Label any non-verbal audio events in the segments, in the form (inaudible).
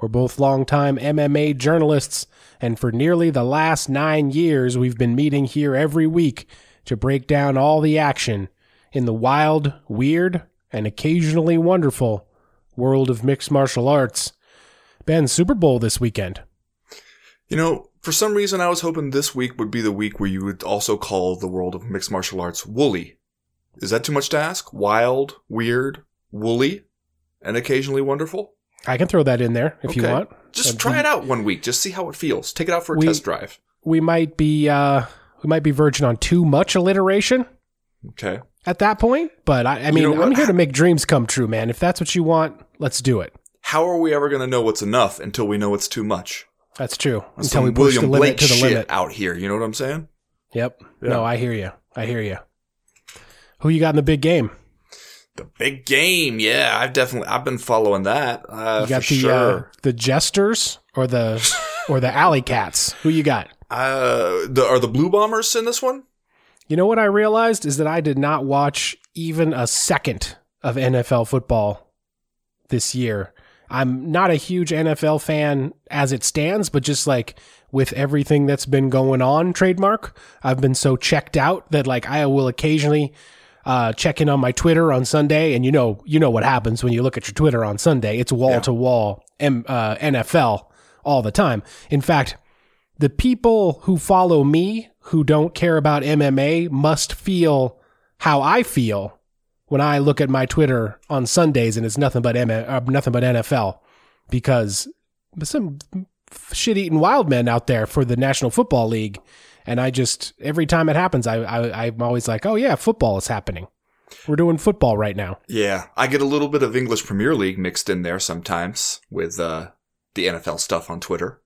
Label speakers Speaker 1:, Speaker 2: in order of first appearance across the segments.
Speaker 1: We're both longtime MMA journalists, and for nearly the last nine years, we've been meeting here every week to break down all the action in the wild, weird, and occasionally wonderful world of mixed martial arts. Ben, Super Bowl this weekend.
Speaker 2: You know, for some reason, I was hoping this week would be the week where you would also call the world of mixed martial arts woolly. Is that too much to ask? Wild, weird, woolly, and occasionally wonderful?
Speaker 1: I can throw that in there if you want.
Speaker 2: Just
Speaker 1: Uh,
Speaker 2: try it out one week. Just see how it feels. Take it out for a
Speaker 1: We-
Speaker 2: test drive.
Speaker 1: we might be uh we might be verging on too much alliteration
Speaker 2: Okay.
Speaker 1: at that point but i, I mean
Speaker 2: know
Speaker 1: i'm here to make dreams come true man if that's what you want let's do it
Speaker 2: How are we ever going to know what's enough until we know it's too much?
Speaker 1: that's true
Speaker 2: That's
Speaker 1: until we push
Speaker 2: William
Speaker 1: the limit
Speaker 2: Blake
Speaker 1: to the
Speaker 2: shit
Speaker 1: limit
Speaker 2: out here. You know what I'm saying?
Speaker 1: yep
Speaker 2: Yeah.
Speaker 1: no i hear you i hear you who you got in the big game
Speaker 2: The big game. Yeah, I've definitely I've been following that. Uh,
Speaker 1: you got
Speaker 2: for
Speaker 1: the
Speaker 2: sure.
Speaker 1: uh, the jesters or the (laughs) or the alley cats who you got
Speaker 2: Uh, the, are the Blue Bombers in this one?
Speaker 1: you know what i realized is that i did not watch even a second of nfl football this year i'm not a huge nfl fan as it stands but just like with everything that's been going on trademark i've been so checked out that like i will occasionally uh, check in on my twitter on sunday. And you know you know what happens when you look at your twitter on sunday. It's wall to wall nfl all the time. In fact the people who follow me who don't care about MMA must feel how I feel when I look at my Twitter on Sundays and it's nothing but M- uh, nothing but NFL because some shit eating wild men out there for the National Football League and I just every time it happens I, I I'm always like oh yeah football is happening. We're doing football right now.
Speaker 2: Yeah, I get a little bit of English Premier League mixed in there sometimes with uh, the NFL stuff on Twitter.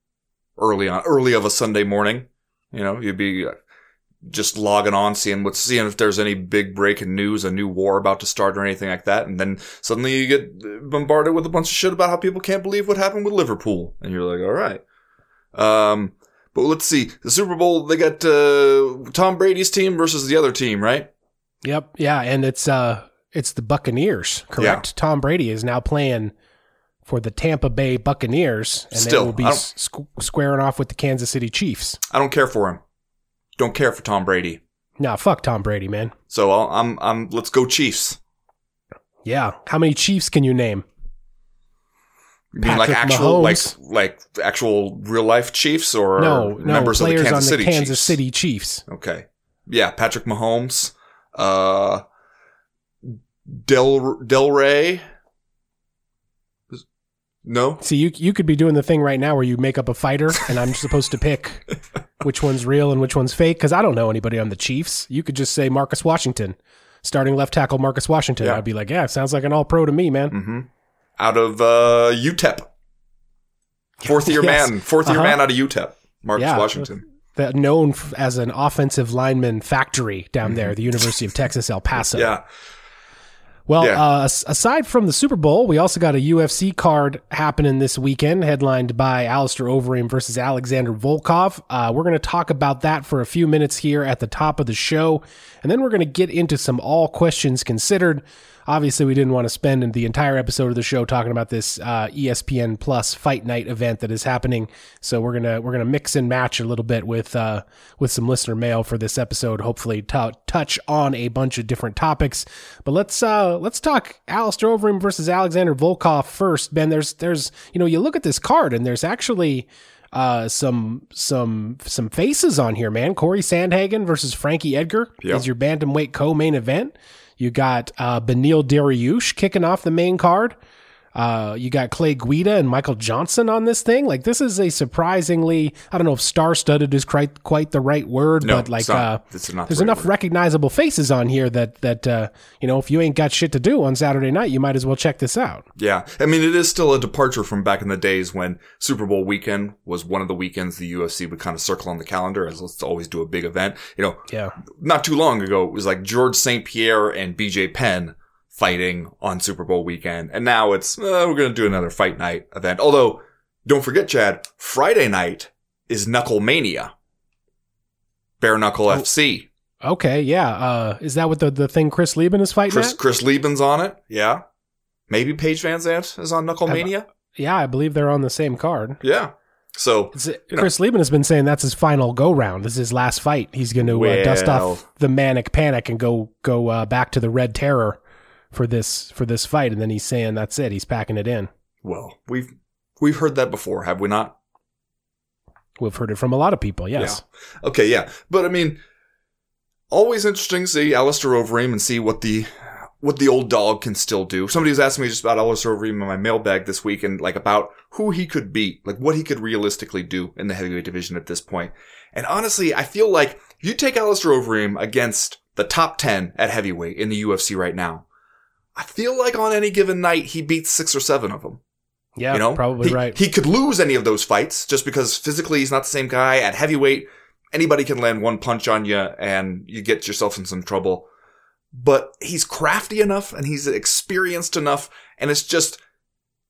Speaker 2: Early on, early of a Sunday morning, you know, you'd be uh, just logging on, seeing what's seeing if there's any big breaking news, a new war about to start or anything like that, and then suddenly you get bombarded with a bunch of shit about how people can't believe what happened with Liverpool, and you're like, all right. Um, but let's see, the Super Bowl they got uh, Tom Brady's team versus the other team, right?
Speaker 1: Yep. Yeah, and it's uh it's the Buccaneers, correct? Tom Brady is now playing for the Tampa Bay Buccaneers, and they
Speaker 2: Still,
Speaker 1: will be
Speaker 2: I don't-
Speaker 1: s- squ- squaring off with the Kansas City Chiefs.
Speaker 2: I don't care for him. Don't care for Tom Brady.
Speaker 1: Nah, fuck Tom Brady, man.
Speaker 2: So I'll, I'm, I'm, let's go Chiefs.
Speaker 1: Yeah. How many Chiefs can you name?
Speaker 2: You mean like actual, like,
Speaker 1: Mahomes.
Speaker 2: like actual real life Chiefs or
Speaker 1: no, no
Speaker 2: members of the Kansas
Speaker 1: on the
Speaker 2: City
Speaker 1: Kansas
Speaker 2: Chiefs?
Speaker 1: City Chiefs.
Speaker 2: Okay. Yeah, Patrick Mahomes, uh, Del, Del Rey. No?
Speaker 1: See, you you could be doing the thing right now where you make up a fighter, and I'm supposed to pick (laughs) which one's real and which one's fake because I don't know anybody on the Chiefs. You could just say Marcus Washington, starting left tackle Marcus Washington.
Speaker 2: Yeah.
Speaker 1: I'd be like, yeah, sounds like an All Pro to me, man.
Speaker 2: Mm-hmm. Out of, uh, UTEP. (laughs) Fourth year
Speaker 1: Yes.
Speaker 2: man. Fourth year
Speaker 1: Uh-huh.
Speaker 2: man out of UTEP. Marcus
Speaker 1: Yeah.
Speaker 2: Washington.
Speaker 1: that known as an offensive lineman factory down there, the University of Texas, El Paso.
Speaker 2: Mm-hmm. Yeah.
Speaker 1: Well,
Speaker 2: Yeah.
Speaker 1: uh, aside from the Super Bowl, we also got a UFC card happening this weekend, headlined by Alistair Overeem versus Alexander Volkov. Uh, we're going to talk about that for a few minutes here at the top of the show, and then we're going to get into some all questions considered. Obviously, we didn't want to spend the entire episode of the show talking about this uh, ESPN Plus Fight Night event that is happening. So we're gonna we're gonna mix and match a little bit with uh, with some listener mail for this episode. Hopefully, t- touch on a bunch of different topics. But let's uh, let's talk Alistair Overeem versus Alexander Volkov first. Ben, there's there's you know you look at this card and there's actually uh, some some some faces on here, man. Corey Sandhagen versus Frankie Edgar
Speaker 2: Yeah.
Speaker 1: is your bantamweight co-main event. You got uh, Beneil Dariush kicking off the main card. Uh, you got Clay Guida and Michael Johnson on this thing. Like this is a surprisingly, I don't know if star-studded is quite quite the right word,
Speaker 2: No,
Speaker 1: but like uh,
Speaker 2: It's not the
Speaker 1: there's
Speaker 2: right
Speaker 1: enough
Speaker 2: word.
Speaker 1: recognizable faces on here that that uh, you know if you ain't got shit to do on Saturday night, you might as well check this out.
Speaker 2: Yeah, I mean, it is still a departure from back in the days when Super Bowl weekend was one of the weekends the UFC would kind of circle on the calendar as let's always do a big event. You know,
Speaker 1: Yeah,
Speaker 2: not too long ago, it was like George St. Pierre and BJ Penn fighting on Super Bowl weekend. And now it's, uh, we're going to do another fight night event. Although, don't forget, Chad, Friday night is Knuckle Mania. Bare Knuckle FC.
Speaker 1: okay, yeah. Uh, is that what the the thing Chris Leben is fighting
Speaker 2: Chris,
Speaker 1: at?
Speaker 2: Chris Leben's on it. Yeah. Maybe Paige VanZant is on Knuckle Mania.
Speaker 1: Yeah, I believe they're on the same card.
Speaker 2: Yeah. So,
Speaker 1: It's- Chris Leben has been saying that's his final go round. This is his last fight. He's going to uh, dust off the manic panic and go go uh, back to the Red Terror for this for this fight. And then he's saying that's it. He's packing it in.
Speaker 2: well, we've, we've heard that before, have we not?
Speaker 1: We've heard it from a lot of people. Yes.
Speaker 2: Okay, yeah. But I mean, always interesting to see Alistair Overeem and see what the what the old dog can still do. Somebody was asking me just about Alistair Overeem in my mailbag this week and like about who he could beat, like what he could realistically do in the heavyweight division at this point. And honestly, I feel like if you take Alistair Overeem against the top 10 at heavyweight in the UFC right now, I feel like on any given night he beats six or seven of them.
Speaker 1: Yeah.
Speaker 2: You know,
Speaker 1: probably
Speaker 2: He-
Speaker 1: right.
Speaker 2: He could lose any of those fights just because physically he's not the same guy. At heavyweight, anybody can land one punch on you and you get yourself in some trouble. But he's crafty enough and he's experienced enough, and it's just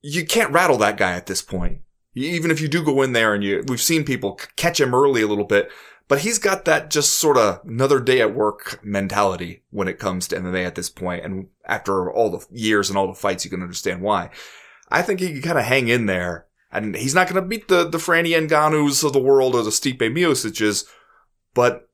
Speaker 2: you can't rattle that guy at this point. Even if you do go in there and you, we've seen people catch him early a little bit, but he's got that just sort of another day at work mentality when it comes to MMA at this point. And after all the years and all the fights, you can understand why. I think he can kind of hang in there. And he's not going to beat the, the Francis Ngannous of the world or the Stipe Miocic's, but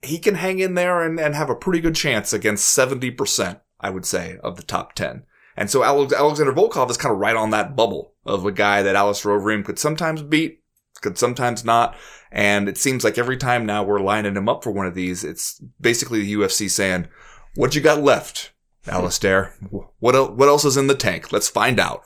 Speaker 2: he can hang in there and, and have a pretty good chance against 70%, I would say, of the top 10. And so Alexander Volkov is kind of right on that bubble of a guy that Alistair Overeem could sometimes beat, could sometimes not. And it seems like every time now we're lining him up for one of these, it's basically the UFC saying, what you got left, Alistair? What, el- what else is in the tank? Let's find out.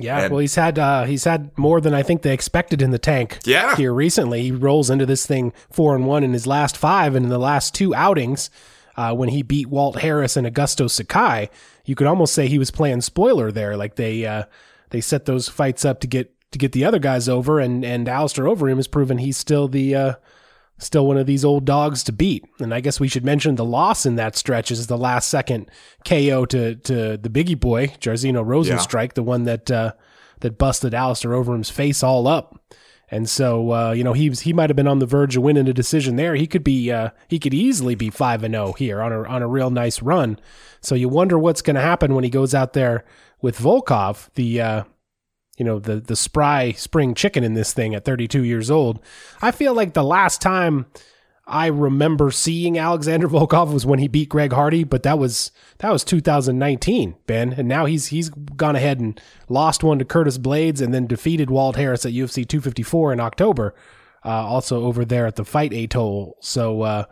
Speaker 1: yeah.
Speaker 2: and-
Speaker 1: well, he's had uh, he's had more than I think they expected in the tank.
Speaker 2: Yeah.
Speaker 1: Here recently, he rolls into this thing four and one in his last five, and in the last two outings, uh, when he beat Walt Harris and Augusto Sakai, you could almost say he was playing spoiler there. Like they uh, they set those fights up to get to get the other guys over, and and Alistair Overeem has proven he's still the uh, still one of these old dogs to beat. And I guess we should mention the loss in that stretch is the last second KO to to the Biggie Boy Jairzinho Rozenstruik, the one that uh, that busted Alistair Overeem's face all up. And so, uh, you know, he was, he might have been on the verge of winning a decision there. He could be, uh, he could easily be five and zero here on a on a real nice run. So you wonder what's going to happen when he goes out there with Volkov, the, uh, you know, the the spry spring chicken in this thing at 32 years old. I feel like the last time I remember seeing Alexander (laughs) Volkov was when he beat Greg Hardy, but that was that was 2019, Ben, and now he's he's gone ahead and lost one to Curtis Blaydes and then defeated Walt Harris at UFC 254 in October, uh, also over there at the Fight Atoll. So uh,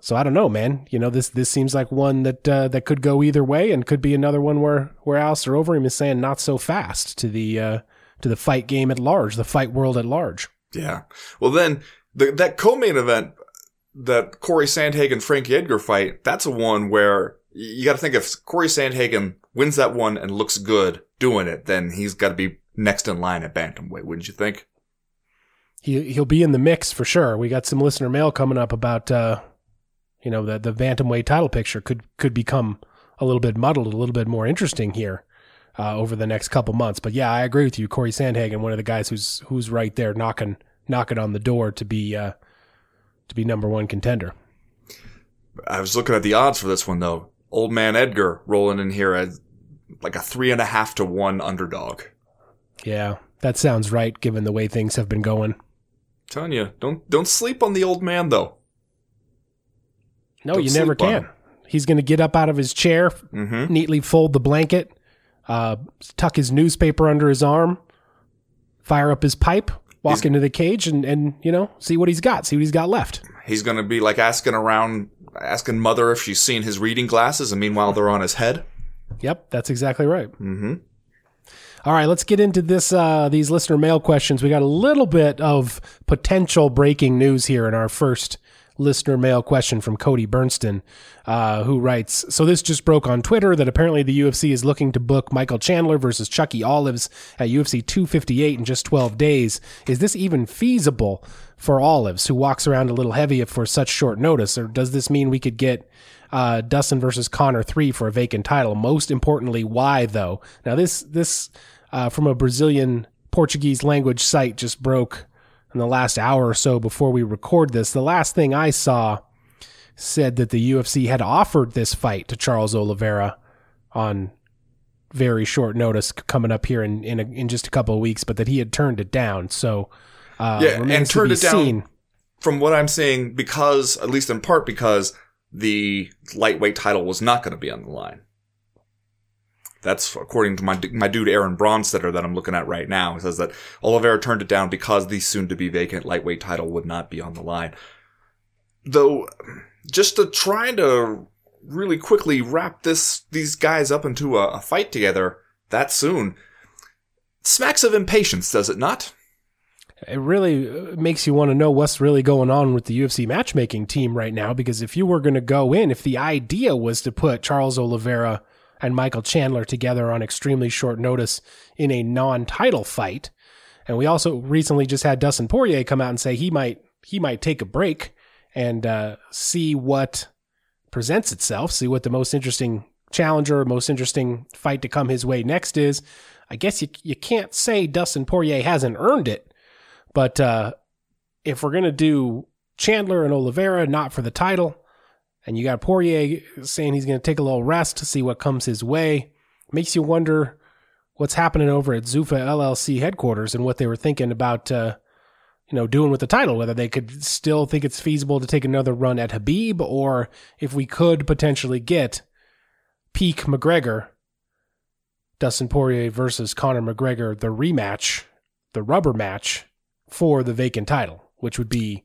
Speaker 1: so I don't know, man. You know this this seems like one that uh, that could go either way, and could be another one where where Alistair Overeem is saying not so fast to the uh, to the fight game at large, the fight world at large.
Speaker 2: Yeah. Well, then the, that co-main event, that Corey Sandhagen Frankie Edgar fight, that's a one where you got to think if Corey Sandhagen wins that one and looks good doing it, then he's got to be next in line at bantamweight, wouldn't you think?
Speaker 1: he he'll be in the mix for sure. We got some listener mail coming up about uh, you know the the bantamweight title picture could could become a little bit muddled, a little bit more interesting here uh, over the next couple months. But yeah, I agree with you, Corey Sandhagen, one of the guys who's who's right there knocking knocking on the door to be uh, to be number one contender.
Speaker 2: I was looking at the odds for this one though. Old man Edgar rolling in here as like a three and a half to one underdog.
Speaker 1: Yeah, that sounds right given the way things have been going.
Speaker 2: Tanya, don't don't sleep on the old man though.
Speaker 1: No,
Speaker 2: Don't
Speaker 1: you never can. He's going to get up out of his chair,
Speaker 2: Mm-hmm.
Speaker 1: neatly fold the blanket, uh, tuck his newspaper under his arm, fire up his pipe, walk
Speaker 2: He's-
Speaker 1: into the cage, and, and you know see what he's got, see what he's got left.
Speaker 2: He's gonna be like asking around, asking mother if she's seen his reading glasses, and meanwhile they're on his head.
Speaker 1: Yep, that's exactly right.
Speaker 2: Mm-hmm.
Speaker 1: All right, let's get into this. Uh, these listener mail questions. We got a little bit of potential breaking news here in our first listener mail question from Cody Bernston, uh, who writes So this just broke on Twitter that apparently the UFC is looking to book Michael Chandler versus Chucky Olives at UFC 258 in just 12 days. Is this even feasible for Olives, who walks around a little heavy for such short notice? Or does this mean we could get uh, Dustin versus Conor 3 for a vacant title? Most importantly, why though? Now, this, this uh, from a Brazilian Portuguese language site just broke in the last hour or so before we record this. The last thing I saw said that the UFC had offered this fight to Charles Oliveira on very short notice coming up here in in, a, in just a couple of weeks, but that he had turned it down. So uh,
Speaker 2: yeah, and turned it down.
Speaker 1: Seen.
Speaker 2: From what I'm seeing, because at least in part because the lightweight title was not going to be on the line. That's according to my my dude Aaron Bronsteter that I'm looking at right now. He says that Oliveira turned it down because the soon to be vacant lightweight title would not be on the line. Though, just to try to really quickly wrap this these guys up into a, a fight together that soon smacks of impatience, does it not?
Speaker 1: It really uh, makes you want to know what's really going on with the UFC matchmaking team right now. Because if you were going to go in, if the idea was to put Charles Oliveira and Michael Chandler together on extremely short notice in a non-title fight. And we also recently just had Dustin Poirier come out and say he might he might take a break and uh, see what presents itself, see what the most interesting challenger, most interesting fight to come his way next is. I guess you you can't say Dustin Poirier hasn't earned it, but uh, if we're gonna do Chandler and Oliveira, not for the title, and you got Poirier saying he's going to take a little rest to see what comes his way. Makes you wonder what's happening over at Zuffa LLC headquarters and what they were thinking about, uh, you know, doing with the title. Whether they could still think it's feasible to take another run at Khabib, or if we could potentially get peak McGregor, Dustin Poirier versus Conor McGregor, the rematch, the rubber match for the vacant title, which would be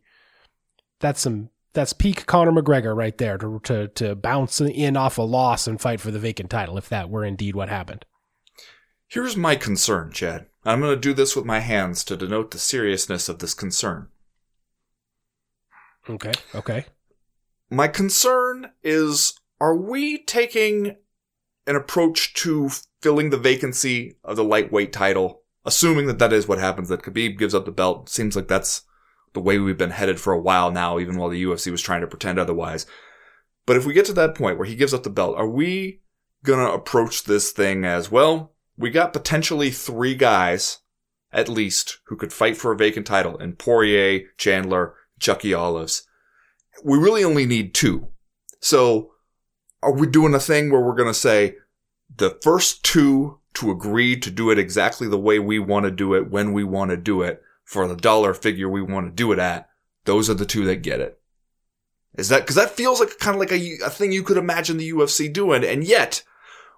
Speaker 1: that's some that's peak Conor McGregor right there to, to to bounce in off a loss and fight for the vacant title if that were indeed what happened.
Speaker 2: Here's my concern, Chad. I'm going to do this with my hands to denote the seriousness of this concern.
Speaker 1: Okay. Okay.
Speaker 2: My concern is are we taking an approach to filling the vacancy of the lightweight title, assuming that that is what happens, that Khabib gives up the belt? Seems like that's the way we've been headed for a while now, even while the UFC was trying to pretend otherwise. But if we get to that point where he gives up the belt, are we gonna approach this thing as well? We got potentially three guys, at least, who could fight for a vacant title in Poirier, Chandler, Chucky Olives. We really only need two. So, are we doing a thing where we're gonna say the first two to agree to do it exactly the way we want to do it when we want to do it for the dollar figure we want to do it at, those are the two that get it. Is that, cause that feels like kind of like a, a thing you could imagine the UFC doing. And yet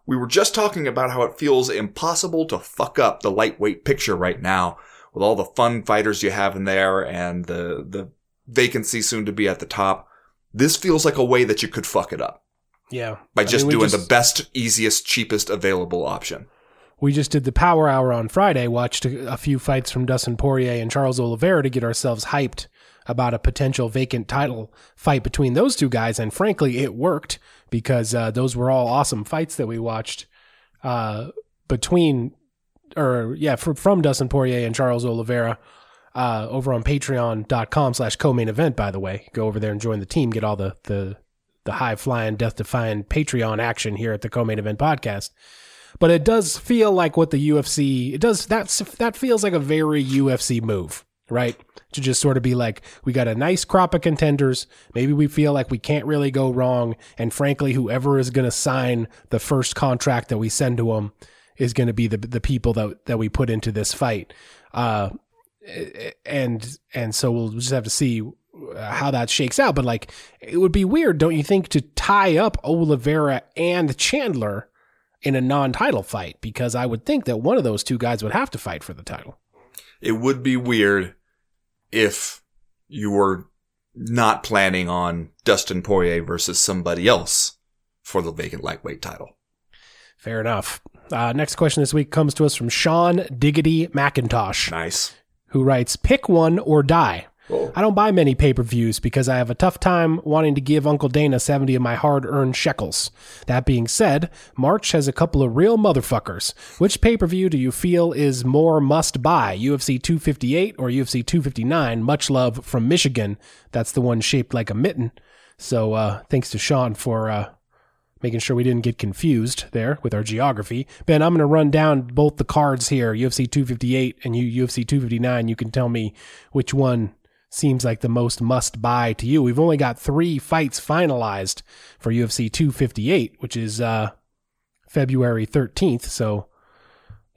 Speaker 2: we were just talking about how it feels impossible to fuck up the lightweight picture right now with all the fun fighters you have in there and the, the vacancy soon to be at the top. This feels like a way that you could fuck it up.
Speaker 1: Yeah.
Speaker 2: By just I mean, doing just, the best, easiest, cheapest available option
Speaker 1: we just did the Power Hour on Friday, watched a, few fights from Dustin Poirier and Charles Oliveira to get ourselves hyped about a potential vacant title fight between those two guys. And frankly, it worked because uh, those were all awesome fights that we watched uh, between, or yeah, for, from Dustin Poirier and Charles Oliveira. Uh, over on patreon.com slash co-main event, by the way, go over there and join the team, get all the, the, the high flying, death defying Patreon action here at the co-main event podcast but it does feel like what the UFC it does that that feels like a very UFC move, right? To just sort of be like, we got a nice crop of contenders. Maybe we feel like we can't really go wrong, and frankly, whoever is going to sign the first contract that we send to them is going to be the the people that that we put into this fight. Uh, and and so we'll just have to see how that shakes out. But like, it would be weird, don't you think, to tie up Oliveira and Chandler in a non-title fight because I would think that one of those two guys would have to fight for the title.
Speaker 2: It would be weird if you were not planning on Dustin Poirier versus somebody else for the vacant lightweight title.
Speaker 1: Fair enough. Uh, next question this week comes to us from Sean Diggity McIntosh,
Speaker 2: Nice.
Speaker 1: who writes Pick one or die.
Speaker 2: Whoa.
Speaker 1: I don't buy many pay per views because I have a tough time wanting to give Uncle Dana 70 of my hard earned shekels. That being said, March has a couple of real motherfuckers. Which pay per view do you feel is more must buy, UFC 258 or UFC 259? Much love from Michigan. That's the one shaped like a mitten. So uh, thanks to Sean for uh, making sure we didn't get confused there with our geography. Ben, I'm going to run down both the cards here UFC 258 and UFC 259. You can tell me which one seems like the most must buy to you. We've only got three fights finalized for UFC 258, which is uh, February 13th. So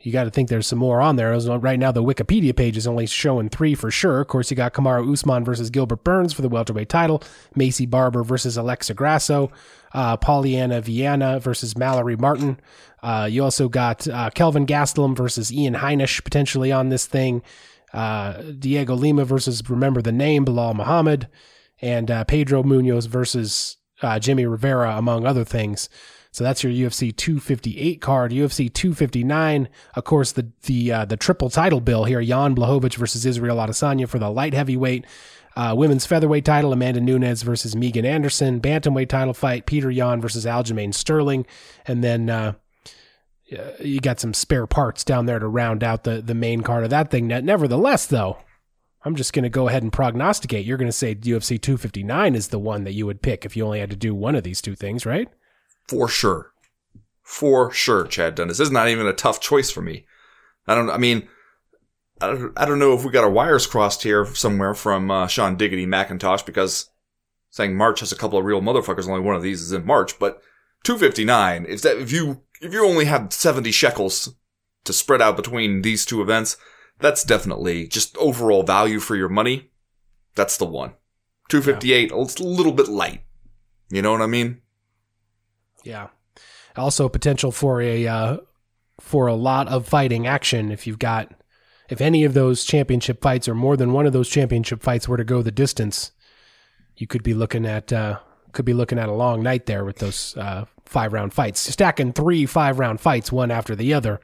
Speaker 1: you got to think there's some more on there. Right now, the Wikipedia page is only showing three for sure. Of course, you got Kamaru Usman versus Gilbert Burns for the welterweight title, Maycee Barber versus Alexa Grasso, uh, Polyana Viana versus Mallory Martin. Uh, you also got uh, Kelvin Gastelum versus Ian Heinisch potentially on this thing. Uh, Dhiego Lima versus remember the name Belal Muhammad, and uh, Pedro Munhoz versus uh, Jimmy Rivera, among other things. So that's your UFC 258 card. UFC 259, of course, the the uh, the triple title bill here: Jan Blachowicz versus Israel Adesanya for the light heavyweight. Uh, women's featherweight title: Amanda Nunes versus Megan Anderson. Bantamweight title fight: Petr Yan versus Aljamain Sterling. And then uh, you got some spare parts down there to round out the the main card of that thing. Nevertheless, though, I'm just going to go ahead and prognosticate. You're going to say UFC 259 is the one that you would pick if you only had to do one of these two things, right?
Speaker 2: For sure. For sure, Chad Dunn. This is not even a tough choice for me. I don't, I mean, I don't, I don't know if we got our wires crossed here somewhere from uh, Sean Diggity McIntosh because saying March has a couple of real motherfuckers. Only one of these is in March, but 259. If that, if you, if you only have 70 shekels to spread out between these two events, that's definitely just overall value for your money. That's the one. 258, it's a little bit light. You know what I mean?
Speaker 1: Yeah. Also potential for a uh, for a lot of fighting action if you've got if any of those championship fights or more than one of those championship fights were to go the distance, you could be looking at uh, could be looking at a long night there with those uh, five round fights. Stacking three five round fights one after the other.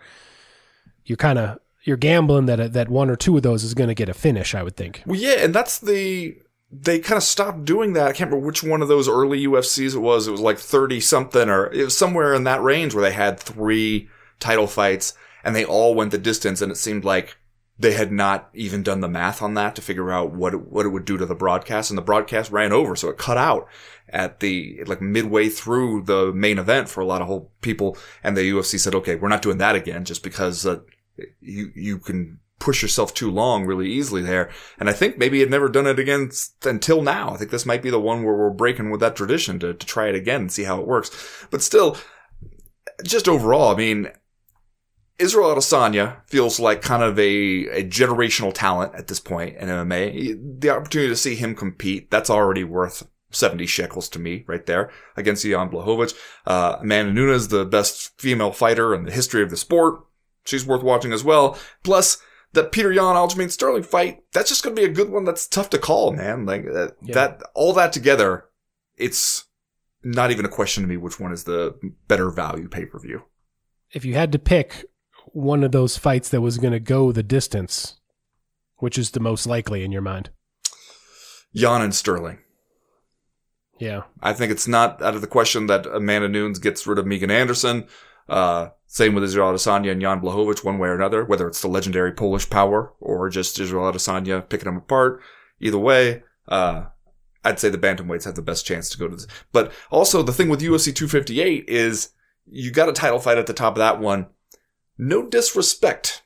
Speaker 1: You're kind of you're gambling that that one or two of those is going to get a finish. I would think.
Speaker 2: Well, yeah, and that's the they kind of stopped doing that. I can't remember which one of those early UFCs it was. It was like 30 something or it was somewhere in that range where they had three title fights and they all went the distance. And it seemed like they had not even done the math on that to figure out what it, what it would do to the broadcast. And the broadcast ran over. So it cut out at the, like midway through the main event for a lot of whole people. And the UFC said, okay, we're not doing that again just because uh, you, you can push yourself too long really easily there. And I think maybe had never done it again until now. I think this might be the one where we're breaking with that tradition to, to try it again and see how it works. But still, just overall, I mean, Israel Adesanya feels like kind of a, a generational talent at this point in MMA. The opportunity to see him compete, that's already worth 70 shekels to me right there against Yan Blachowicz. Uh, Amanda Nunes, the best female fighter in the history of the sport. She's worth watching as well. Plus, that Petr Yan Aljamain Sterling fight, that's just going to be a good one. That's tough to call, man. Like that,
Speaker 1: Yeah.
Speaker 2: that, all that together, it's not even a question to me which one is the better value pay per view.
Speaker 1: If you had to pick one of those fights that was going to go the distance, which is the most likely in your mind?
Speaker 2: Jan and Sterling.
Speaker 1: Yeah.
Speaker 2: I think it's not out of the question that Amanda Nunes gets rid of Megan Anderson. Uh, same with Israel Adesanya and Jan Blachowicz, one way or another, whether it's the legendary Polish power or just Israel Adesanya picking them apart. Either way, uh, I'd say the bantamweights have the best chance to go to this. But also the thing with UFC 258 is you got a title fight at the top of that one. No disrespect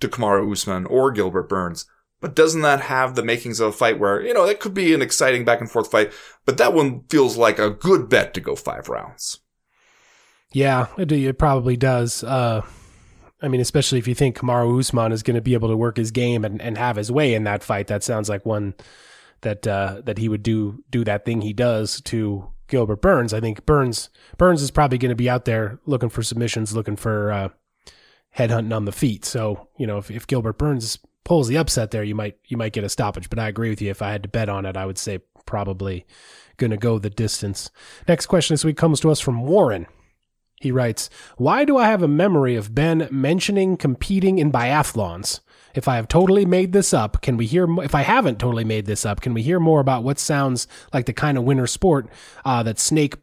Speaker 2: to Kamaru Usman or Gilbert Burns, but doesn't that have the makings of a fight where, you know, that could be an exciting back and forth fight, but that one feels like a good bet to go five rounds.
Speaker 1: Yeah, it, it probably does. Uh, I mean, especially if you think Kamaru Usman is going to be able to work his game and, and have his way in that fight, that sounds like one that uh, that he would do do that thing he does to Gilbert Burns. I think Burns Burns is probably going to be out there looking for submissions, looking for uh, headhunting on the feet. So you know, if, if Gilbert Burns pulls the upset there, you might you might get a stoppage. But I agree with you. If I had to bet on it, I would say probably going to go the distance. Next question this week comes to us from Warren. He writes, Why do I have a memory of Ben mentioning competing in biathlons? If I have totally made this up, can we hear? If I haven't totally made this up, can we hear more about what sounds like the kind of winter sport uh, that Snake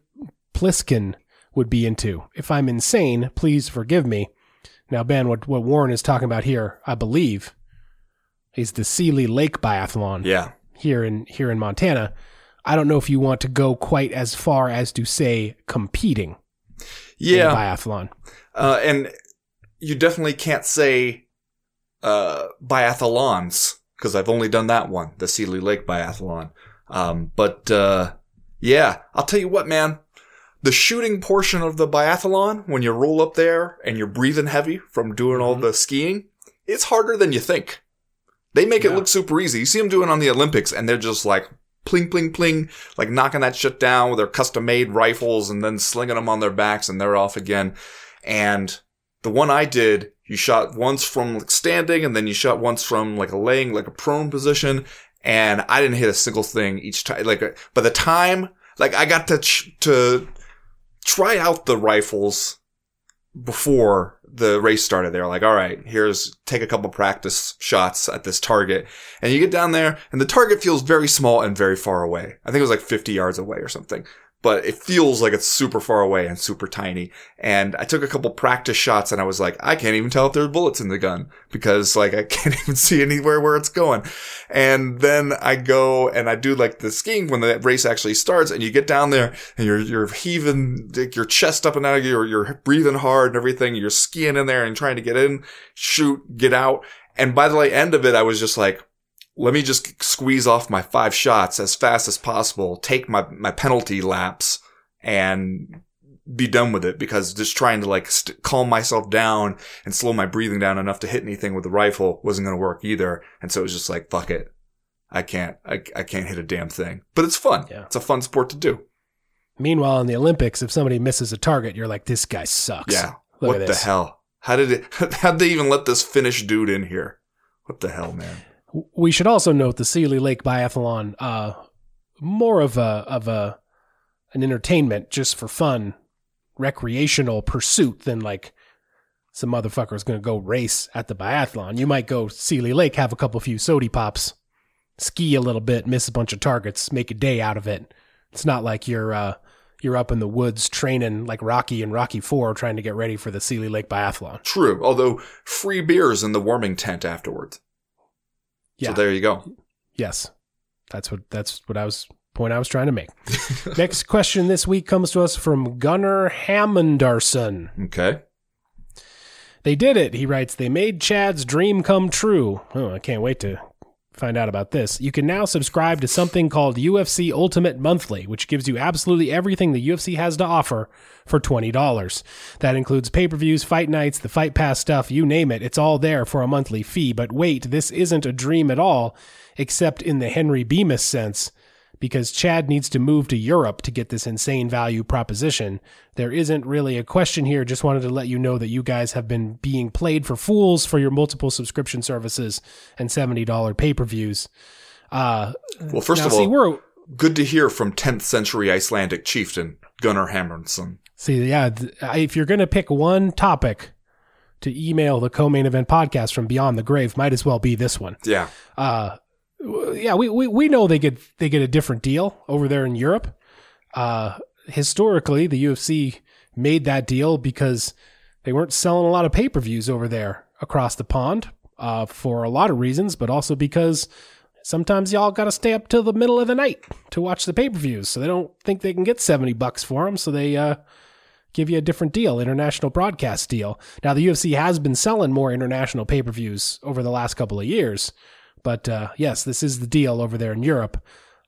Speaker 1: Plissken would be into? If I'm insane, please forgive me. Now, Ben, what what Warren is talking about here, I believe, is the Seeley Lake Biathlon
Speaker 2: Yeah.
Speaker 1: here in here in Montana. I don't know if you want to go quite as far as to say competing in a
Speaker 2: Yeah.
Speaker 1: biathlon.
Speaker 2: Uh, and you definitely can't say uh, biathlons because I've only done that one, the Seeley Lake biathlon. Um, but uh, yeah, I'll tell you what, man. The shooting portion of the biathlon, when you roll up there and you're breathing heavy from doing all
Speaker 1: Mhm.
Speaker 2: the skiing, it's harder than you think. They make it look super easy. You see them doing on the Olympics, and they're just like pling, pling, pling, like knocking that shit down with their custom made rifles and then slinging them on their backs, and they're off again. And the one I did, you shot once from like standing, and then you shot once from like a laying, like a prone position, and I didn't hit a single thing each time. Like uh, by the time, like I got to ch- to try out the rifles before the race started. They were like, all right, here's take a couple practice shots at this target. And you get down there and the target feels very small and very far away. I think it was like 50 yards away or something. But it feels like it's super far away and super tiny. And I took a couple practice shots and I was like, I can't even tell if there's bullets in the gun because like I (laughs) can't even see anywhere where it's going. And then I go and I do like the skiing when the race actually starts and you get down there and you're, you're heaving like, your chest up and out, of you're, you're breathing hard and everything. You're skiing in there and trying to get in, shoot, get out. And by the end of it, I was just like, let me just squeeze off my five shots as fast as possible, take my, my penalty laps and be done with it because just trying to like st- calm myself down and slow my breathing down enough to hit anything with the rifle wasn't going to work either. And so it was just like, fuck it. I can't, I, I can't hit a damn thing, but it's fun.
Speaker 1: Yeah.
Speaker 2: It's a fun sport to do.
Speaker 1: Meanwhile, in the Olympics, if somebody misses a target, you're like, this guy sucks.
Speaker 2: Yeah.
Speaker 1: Look
Speaker 2: what the hell? How did it, (laughs) how'd they even let this Finnish dude in here? What the hell, man?
Speaker 1: We should also note the Seeley Lake Biathlon, uh, more of a of a an entertainment just for fun, recreational pursuit than like some motherfucker's gonna go race at the biathlon. You might go Seeley Lake, have a couple few sody pops, ski a little bit, miss a bunch of targets, make a day out of it. It's not like you're uh you're up in the woods training like Rocky and Rocky Four trying to get ready for the Seeley Lake Biathlon.
Speaker 2: True. Although free beers in the warming tent afterwards.
Speaker 1: Yeah.
Speaker 2: So there you go.
Speaker 1: Yes. That's what that's what I was point I was trying to make. (laughs) Next question this week comes to us from Gunnar Hamundarson.
Speaker 2: Okay.
Speaker 1: They did it, he writes. They made Chad's dream come true. Oh, I can't wait to find out about this. You can now subscribe to something called UFC Ultimate Monthly, which gives you absolutely everything the UFC has to offer for $20. That includes pay per views, fight nights, the Fight Pass stuff, you name it. It's all there for a monthly fee. But wait, this isn't a dream at all, except in the Henry Bemis sense because Chad needs to move to Europe to get this insane value proposition. There isn't really a question here. Just wanted to let you know that you guys have been being played for fools for your multiple subscription services and $70 pay per views. Uh,
Speaker 2: Well, first of
Speaker 1: see,
Speaker 2: all,
Speaker 1: we're.
Speaker 2: good to hear from 10th century Icelandic chieftain Gunnar Hammerson.
Speaker 1: See, yeah, if you're going to pick one topic to email the co main event podcast from Beyond the Grave, might as well be this one.
Speaker 2: Yeah.
Speaker 1: uh yeah we, we we know they get they get a different deal over there in Europe uh historically the UFC made that deal because they weren't selling a lot of pay-per-views over there across the pond uh for a lot of reasons but also because sometimes y'all got to stay up till the middle of the night to watch the pay-per-views so they don't think they can get 70 bucks for them so they uh give you a different deal, international broadcast deal. Now the UFC has been selling more international pay-per-views over the last couple of years, but uh, yes, this is the deal over there in Europe.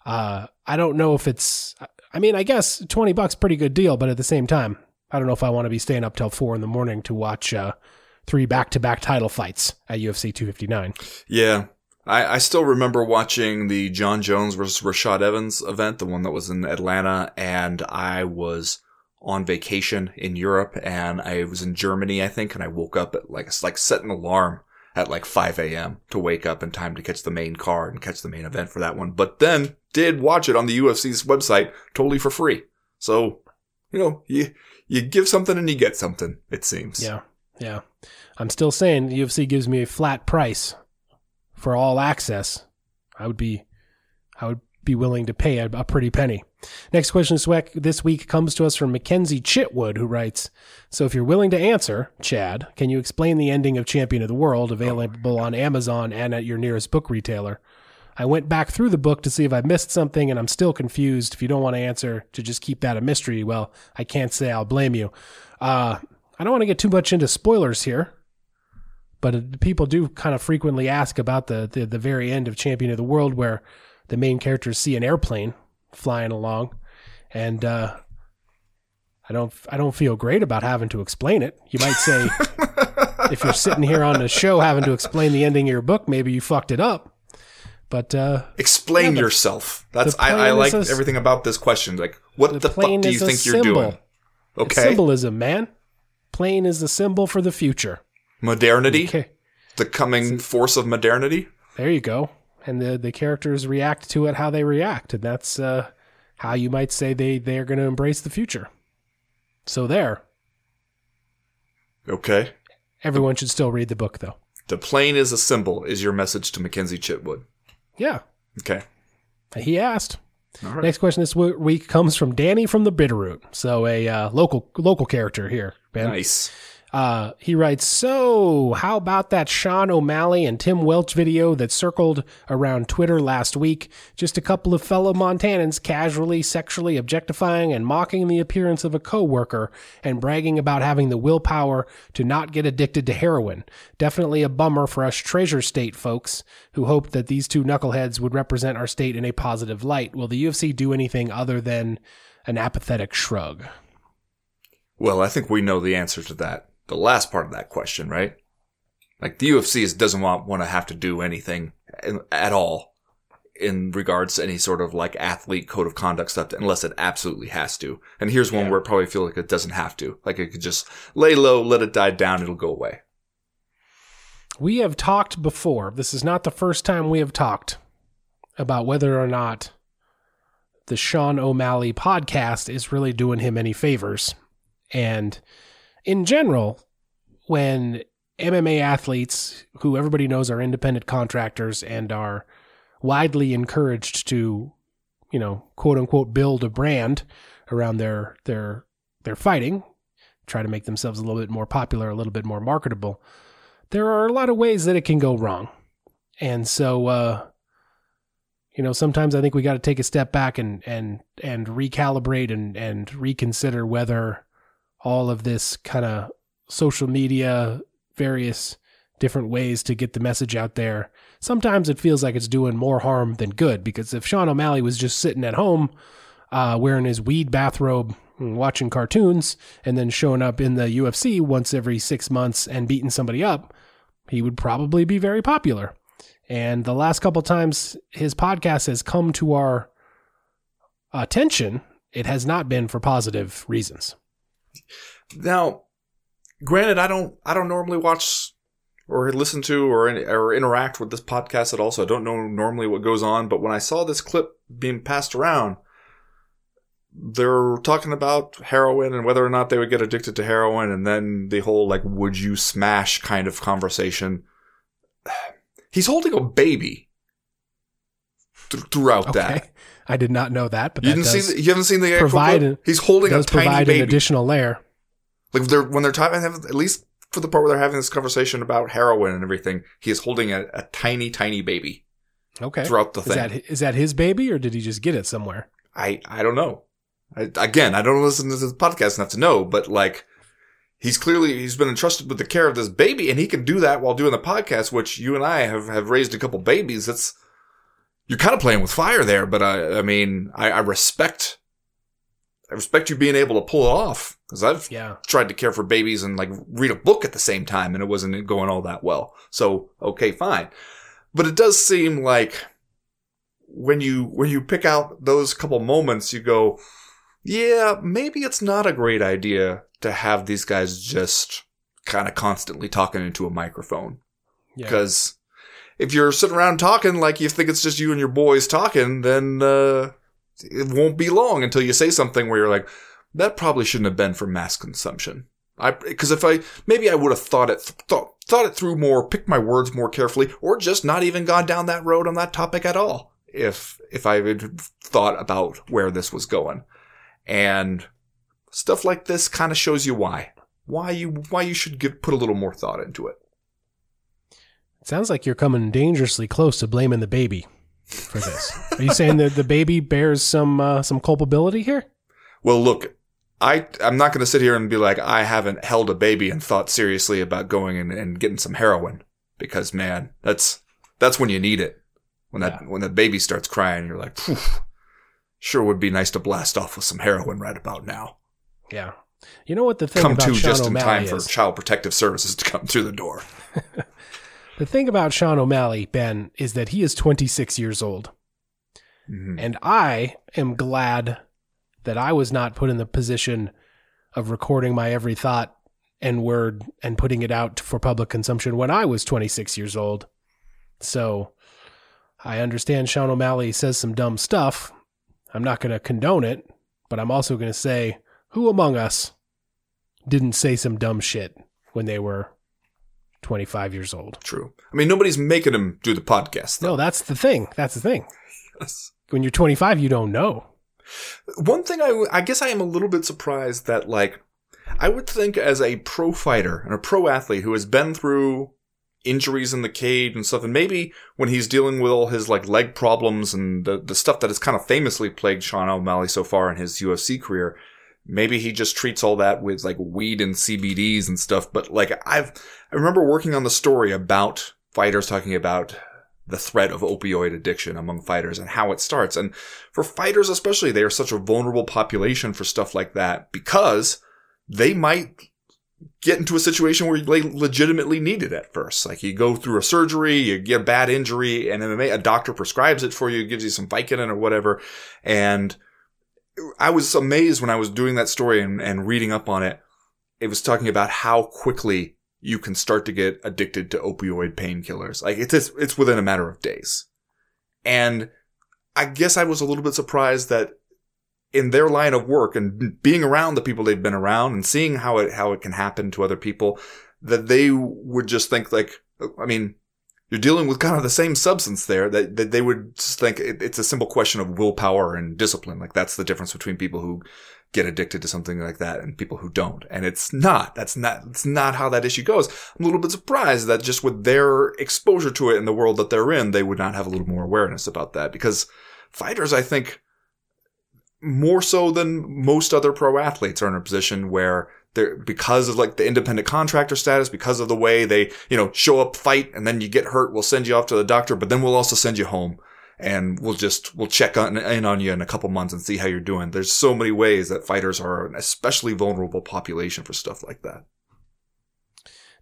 Speaker 1: Uh, I don't know if it's. I mean, I guess twenty bucks pretty good deal, but at the same time, I don't know if I want to be staying up till four in the morning to watch uh, three back-to-back title fights at UFC 259.
Speaker 2: Yeah. I, I still remember watching the Jon Jones versus Rashad Evans event, the one that was in Atlanta, and I was on vacation in Europe and I was in Germany, I think, and I woke up at like, like set an alarm at like 5 a.m. to wake up in time to catch the main card and catch the main event for that one. But then did watch it on the UFC's website totally for free. So, you know, you, you give something and you get something. It seems.
Speaker 1: Yeah, yeah. I'm still saying the UFC gives me a flat price for all access. I would be, I would be willing to pay a, a pretty penny. Next question this week comes to us from Mackenzie Chitwood, who writes So, if you're willing to answer, Chad, can you explain the ending of Champion of the World, available on Amazon and at your nearest book retailer? I went back through the book to see if I missed something, and I'm still confused. If you don't want to answer, to just keep that a mystery, well, I can't say I'll blame you. Uh, I don't want to get too much into spoilers here, but people do kind of frequently ask about the, the, the very end of Champion of the World, where the main characters see an airplane flying along, and uh, I don't I don't feel great about having to explain it. You might say (laughs) if you're sitting here on the show having to explain the ending of your book, maybe you fucked it up. But uh,
Speaker 2: explain yeah, yourself. That's I, I like a, everything about this question. Like, what the, the fuck do you think you're doing?
Speaker 1: Okay, it's symbolism, man. Plane is the symbol for the future.
Speaker 2: Modernity, okay. the coming force of modernity.
Speaker 1: There you go and the the characters react to it how they react, and that's uh, how you might say they they are going to embrace the future. So there.
Speaker 2: Okay.
Speaker 1: Everyone should still read the book, though.
Speaker 2: The plane is a symbol. Is your message to Mackenzie Chitwood?
Speaker 1: Yeah.
Speaker 2: Okay.
Speaker 1: He asked. Next question this week comes from Danny from the Bitterroot. So a uh, local local character here.
Speaker 2: Ben. Nice.
Speaker 1: Uh, he writes, So, how about that Sean O'Malley and Tim Welch video that circled around Twitter last week? Just a couple of fellow Montanans casually sexually objectifying and mocking the appearance of a coworker and bragging about having the willpower to not get addicted to heroin. Definitely a bummer for us Treasure State folks who hoped that these two knuckleheads would represent our state in a positive light. Will the UFC do anything other than an apathetic shrug?
Speaker 2: Well, I think we know the answer to that the last part of that question, right? Like the UFC is, doesn't want want to have to do anything at all in regards to any sort of like athlete code of conduct stuff unless it absolutely has to. And here's one yeah. where it probably feel like it doesn't have to. Like it could just lay low, let it die down, it'll go away.
Speaker 1: We have talked before. This is not the first time we have talked about whether or not the Sean O'Malley podcast is really doing him any favors. And in general, when MMA athletes, who everybody knows are independent contractors and are widely encouraged to, you know, quote unquote, build a brand around their their their fighting, try to make themselves a little bit more popular, a little bit more marketable. There are a lot of ways that it can go wrong, and so uh, you know sometimes I think we got to take a step back and and and recalibrate and and reconsider whether all of this kind of social media, various different ways to get the message out there. Sometimes it feels like it's doing more harm than good because if Sean O'Malley was just sitting at home uh, wearing his weed bathrobe watching cartoons and then showing up in the UFC once every six months and beating somebody up, he would probably be very popular. And the last couple times his podcast has come to our attention, it has not been for positive reasons.
Speaker 2: Now, granted, I don't I don't normally watch or listen to or or interact with this podcast at all, so I don't know normally what goes on. But when I saw this clip being passed around, they're talking about heroin and whether or not they would get addicted to heroin, and then the whole like "would you smash" kind of conversation. (sighs) He's holding a baby th- throughout okay. that.
Speaker 1: I did not know that, but
Speaker 2: you
Speaker 1: didn't
Speaker 2: see. The, you haven't seen the provide. An, He's holding a tiny provide baby.
Speaker 1: an additional layer.
Speaker 2: Like they're when they're talking, at least for the part where they're having this conversation about heroin and everything, he is holding a, a tiny, tiny baby.
Speaker 1: Okay.
Speaker 2: Throughout the
Speaker 1: is
Speaker 2: thing,
Speaker 1: that is that his baby or did he just get it somewhere?
Speaker 2: I I don't know. I, again, I don't listen to the podcast enough to know, but like he's clearly he's been entrusted with the care of this baby, and he can do that while doing the podcast, which you and I have have raised a couple babies. That's you're kind of playing with fire there, but I, I mean, I, I respect, I respect you being able to pull it off because I've
Speaker 1: yeah.
Speaker 2: tried to care for babies and like read a book at the same time, and it wasn't going all that well. So okay, fine, but it does seem like when you when you pick out those couple moments, you go, yeah, maybe it's not a great idea to have these guys just kind of constantly talking into a microphone because. If you're sitting around talking like you think it's just you and your boys talking, then uh, it won't be long until you say something where you're like, that probably shouldn't have been for mass consumption. I because if I maybe I would have thought it thought thought it through more, picked my words more carefully, or just not even gone down that road on that topic at all. If if I had thought about where this was going, and stuff like this kind of shows you why why you why you should give put a little more thought into it.
Speaker 1: Sounds like you're coming dangerously close to blaming the baby for this. Are you saying that the baby bears some uh, some culpability here?
Speaker 2: Well, look, I I'm not going to sit here and be like I haven't held a baby and thought seriously about going and, and getting some heroin because man, that's that's when you need it. When that
Speaker 1: Yeah.
Speaker 2: when the baby starts crying, you're like, Phew, sure would be nice to blast off with some heroin right about now.
Speaker 1: Yeah. You know what the thing
Speaker 2: Come
Speaker 1: about
Speaker 2: to
Speaker 1: Sean
Speaker 2: just in
Speaker 1: O'Malley
Speaker 2: time for? Child Protective Services to come through the door. (laughs)
Speaker 1: The thing about Sean O'Malley, Ben, is that he is 26 years old.
Speaker 2: Mhm.
Speaker 1: And I am glad that I was not put in the position of recording my every thought and word and putting it out for public consumption when I was 26 years old. So I understand Sean O'Malley says some dumb stuff. I'm not going to condone it, but I'm also going to say who among us didn't say some dumb shit when they were 25 years old?
Speaker 2: True. I mean, nobody's making him do the podcast. Though.
Speaker 1: No, that's the thing. That's the thing.
Speaker 2: Yes.
Speaker 1: When you're 25, you don't know.
Speaker 2: One thing I, w- I guess I am a little bit surprised that like I would think as a pro fighter and a pro athlete who has been through injuries in the cage and stuff, and maybe when he's dealing with all his like leg problems and the, the stuff that has kind of famously plagued Sean O'Malley so far in his UFC career, maybe he just treats all that with like weed and CBDs and stuff. But like I've I remember working on the story about fighters talking about the threat of opioid addiction among fighters and how it starts. And for fighters especially, they are such a vulnerable population for stuff like that because they might get into a situation where they legitimately need it at first. Like you go through a surgery, you get a bad injury, and MMA, a doctor prescribes it for you, gives you some Vicodin or whatever. And I was amazed when I was doing that story and, and reading up on it. It was talking about how quickly you can start to get addicted to opioid painkillers. Like it's it's within a matter of days. And I guess I was a little bit surprised that in their line of work and being around the people they've been around and seeing how it how it can happen to other people that they would just think like I mean you're dealing with kind of the same substance there that, that they would just think it, it's a simple question of willpower and discipline. Like that's the difference between people who get addicted to something like that and people who don't. And it's not that's not it's not how that issue goes. I'm a little bit surprised that just with their exposure to it in the world that they're in they would not have a little more awareness about that. Because fighters i think more so than most other pro athletes are in a position where they're because of like the independent contractor status, because of the way they, you know, show up, fight, and then you get hurt, we'll send you off to the doctor, but then we'll also send you home and we'll just, we'll check on, in on you in a couple months and see how you're doing. There's so many ways that fighters are an especially vulnerable population for stuff like that.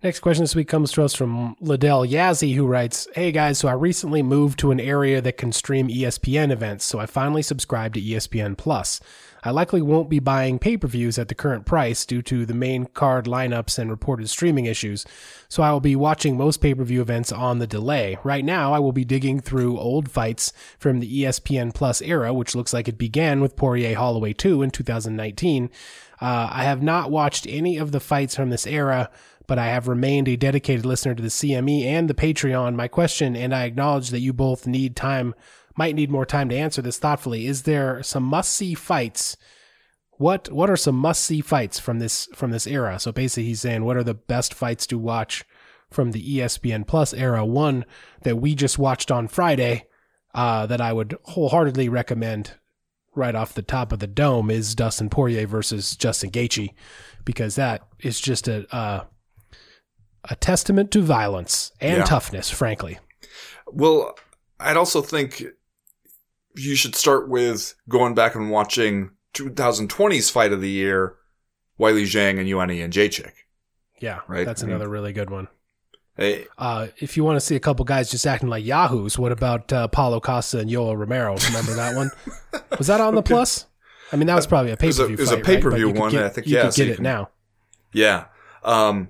Speaker 1: Next question this week comes to us from Liddell Yazzie, who writes Hey guys, so I recently moved to an area that can stream ESPN events, so I finally subscribed to ESPN Plus. I likely won't be buying pay per views at the current price due to the main card lineups and reported streaming issues, so I will be watching most pay per view events on the delay. Right now, I will be digging through old fights from the ESPN Plus era, which looks like it began with Poirier Holloway 2 in 2019. Uh, I have not watched any of the fights from this era, but I have remained a dedicated listener to the CME and the Patreon. My question, and I acknowledge that you both need time, might need more time to answer this thoughtfully. Is there some must see fights? What what are some must see fights from this from this era? So basically, he's saying what are the best fights to watch from the ESPN Plus era? One that we just watched on Friday uh, that I would wholeheartedly recommend right off the top of the dome is Dustin Poirier versus Justin Gaethje because that is just a uh, a testament to violence and
Speaker 2: Yeah.
Speaker 1: toughness, frankly.
Speaker 2: Well, I'd also think you should start with going back and watching 2020's fight of the year, Weili Zhang and Joanna Jedrzejczyk.
Speaker 1: Yeah,
Speaker 2: Right.
Speaker 1: That's
Speaker 2: I mean-
Speaker 1: another really good one.
Speaker 2: Hey,
Speaker 1: Uh, if you want to see a couple guys just acting like yahoos, what about uh, Paulo Costa and Yoel Romero? Remember that one? (laughs) Was that on the plus? I mean, that was probably a pay
Speaker 2: a-
Speaker 1: per view.
Speaker 2: it was a pay-per-view one, I think,
Speaker 1: you
Speaker 2: yeah,
Speaker 1: could
Speaker 2: so
Speaker 1: get it
Speaker 2: can-
Speaker 1: now.
Speaker 2: Yeah. Um,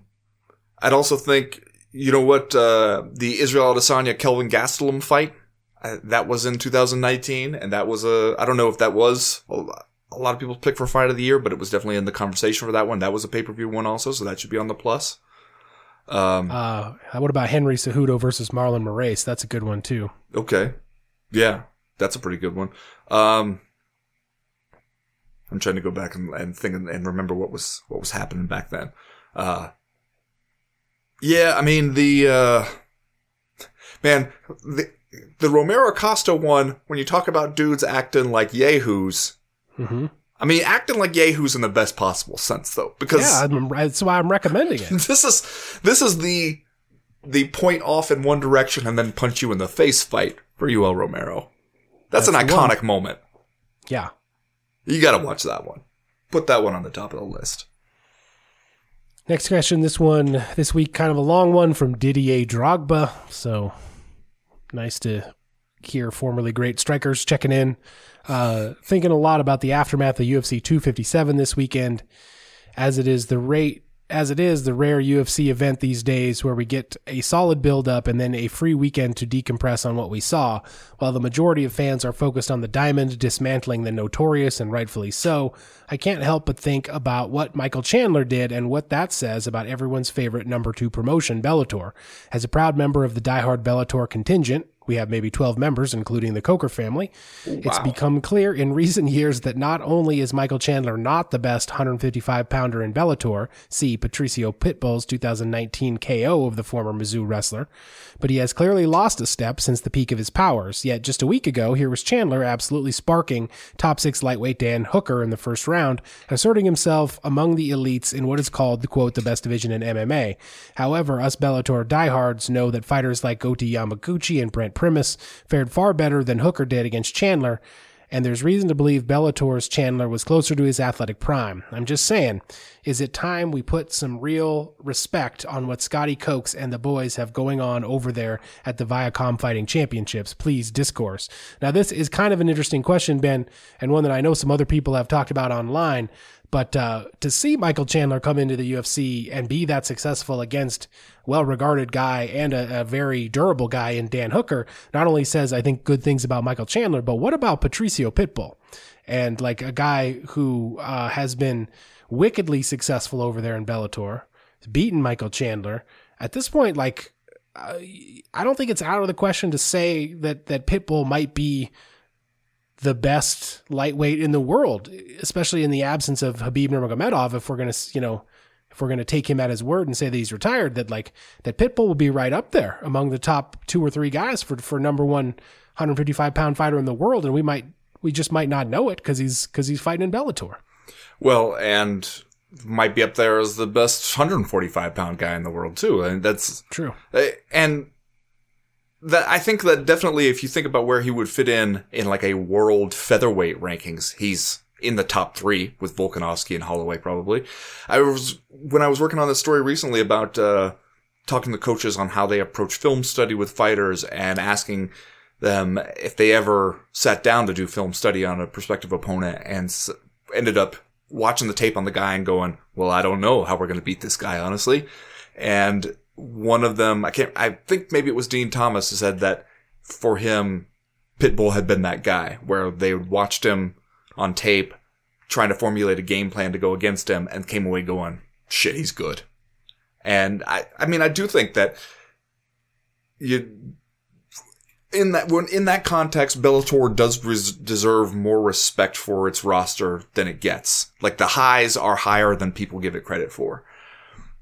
Speaker 2: I'd also think, you know what, uh, the Israel Adesanya Kelvin Gastelum fight, uh, that was in 2019, and that was a, I don't know if that was a, a lot of people's pick for fight of the year, but it was definitely in the conversation for that one. That was a pay per view one also, so that should be on the plus. Um,
Speaker 1: Uh, what about Henry Cejudo versus Marlon Moraes? That's a good one too.
Speaker 2: okay, yeah, that's a pretty good one. Um, I'm trying to go back and, and think and, and remember what was what was happening back then. Uh, yeah, I mean the uh, man, the the Romero Costa one. When you talk about dudes acting like yahoos,
Speaker 1: hmm
Speaker 2: I mean acting like yahoos in the best possible sense, though, because
Speaker 1: Yeah, I'm, that's why I'm recommending it. (laughs)
Speaker 2: this is this is the the point off in one direction and then punch you in the face fight for Yoel Romero. That's,
Speaker 1: That's
Speaker 2: an
Speaker 1: the one.
Speaker 2: iconic moment.
Speaker 1: Yeah.
Speaker 2: You got to watch that one. Put that one on the top of the list.
Speaker 1: Next question. This one this week, kind of a long one from Didier Drogba. So nice to hear formerly great strikers checking in. Uh, thinking a lot about the aftermath of UFC 257 this weekend, as it is the rate. As it is the rare UFC event these days where we get a solid build up and then a free weekend to decompress on what we saw, while the majority of fans are focused on the diamond dismantling the notorious and rightfully so, I can't help but think about what Michael Chandler did and what that says about everyone's favorite number two promotion, Bellator. As a proud member of the diehard Bellator contingent, we have maybe 12 members, including the Coker family. It's become clear in recent years that not only is Michael Chandler not the best 155 pounder in Bellator, see Patricio Pitbull's 2019 KO of the former Mizzou wrestler, but he has clearly lost a step since the peak of his powers. Yet just a week ago, here was Chandler absolutely sparking top six lightweight Dan Hooker in the first round, asserting himself among the elites in what is called the quote the best division in MMA. However, us Bellator diehards know that fighters like Goiti Yamauchi and Brent Primus fared far better than Hooker did against Chandler, and there's reason to believe Bellator's Chandler was closer to his athletic prime. I'm just saying, is it time we put some real respect on what Scotty Cokes and the boys have going on over there at the Viacom Fighting Championships? Please discourse. Now, this is kind of an interesting question, Ben, and one that I know some other people have talked about online. But uh, to see Michael Chandler come into the UFC and be that successful against well-regarded guy and a, a very durable guy in Dan Hooker not only says I think good things about Michael Chandler, but what about Patricio Pitbull and like a guy who uh, has been wickedly successful over there in Bellator, beaten Michael Chandler. At this point, like I don't think it's out of the question to say that that Pitbull might be the best lightweight in the world, especially in the absence of Khabib Nurmagomedov. If we're gonna, you know, if we're gonna take him at his word and say that he's retired, that like that Pitbull will be right up there among the top two or three guys for for number one 155 pound fighter in the world, and we might we just might not know it because he's because he's fighting in Bellator.
Speaker 2: Well, and might be up there as the best 145 pound guy in the world too. And that's
Speaker 1: True.
Speaker 2: Uh, and that I think that definitely, if you think about where he would fit in in like a world featherweight rankings, he's in the top three with Volkanovski and Holloway probably. I was when I was working on this story recently about uh, talking to coaches on how they approach film study with fighters and asking them if they ever sat down to do film study on a prospective opponent and s- ended up watching the tape on the guy and going, "Well, I don't know how we're going to beat this guy, honestly." And one of them, I can't, I think maybe it was Dean Thomas who said that for him, Pitbull had been that guy where they watched him on tape trying to formulate a game plan to go against him and came away going, shit, he's good. And I, I mean, I do think that you, in that, when, in that context, Bellator does res- deserve more respect for its roster than it gets. Like the highs are higher than people give it credit for.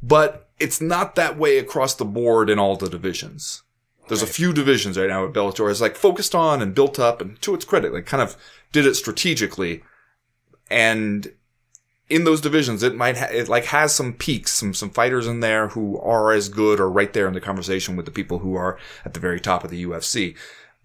Speaker 2: But it's not that way across the board in all the divisions. There's a few divisions right now at Bellator is like focused on and built up and to its credit, like kind of did it strategically. And in those divisions, it might, ha- it like has some peaks, some, some fighters in there who are as good or right there in the conversation with the people who are at the very top of the UFC.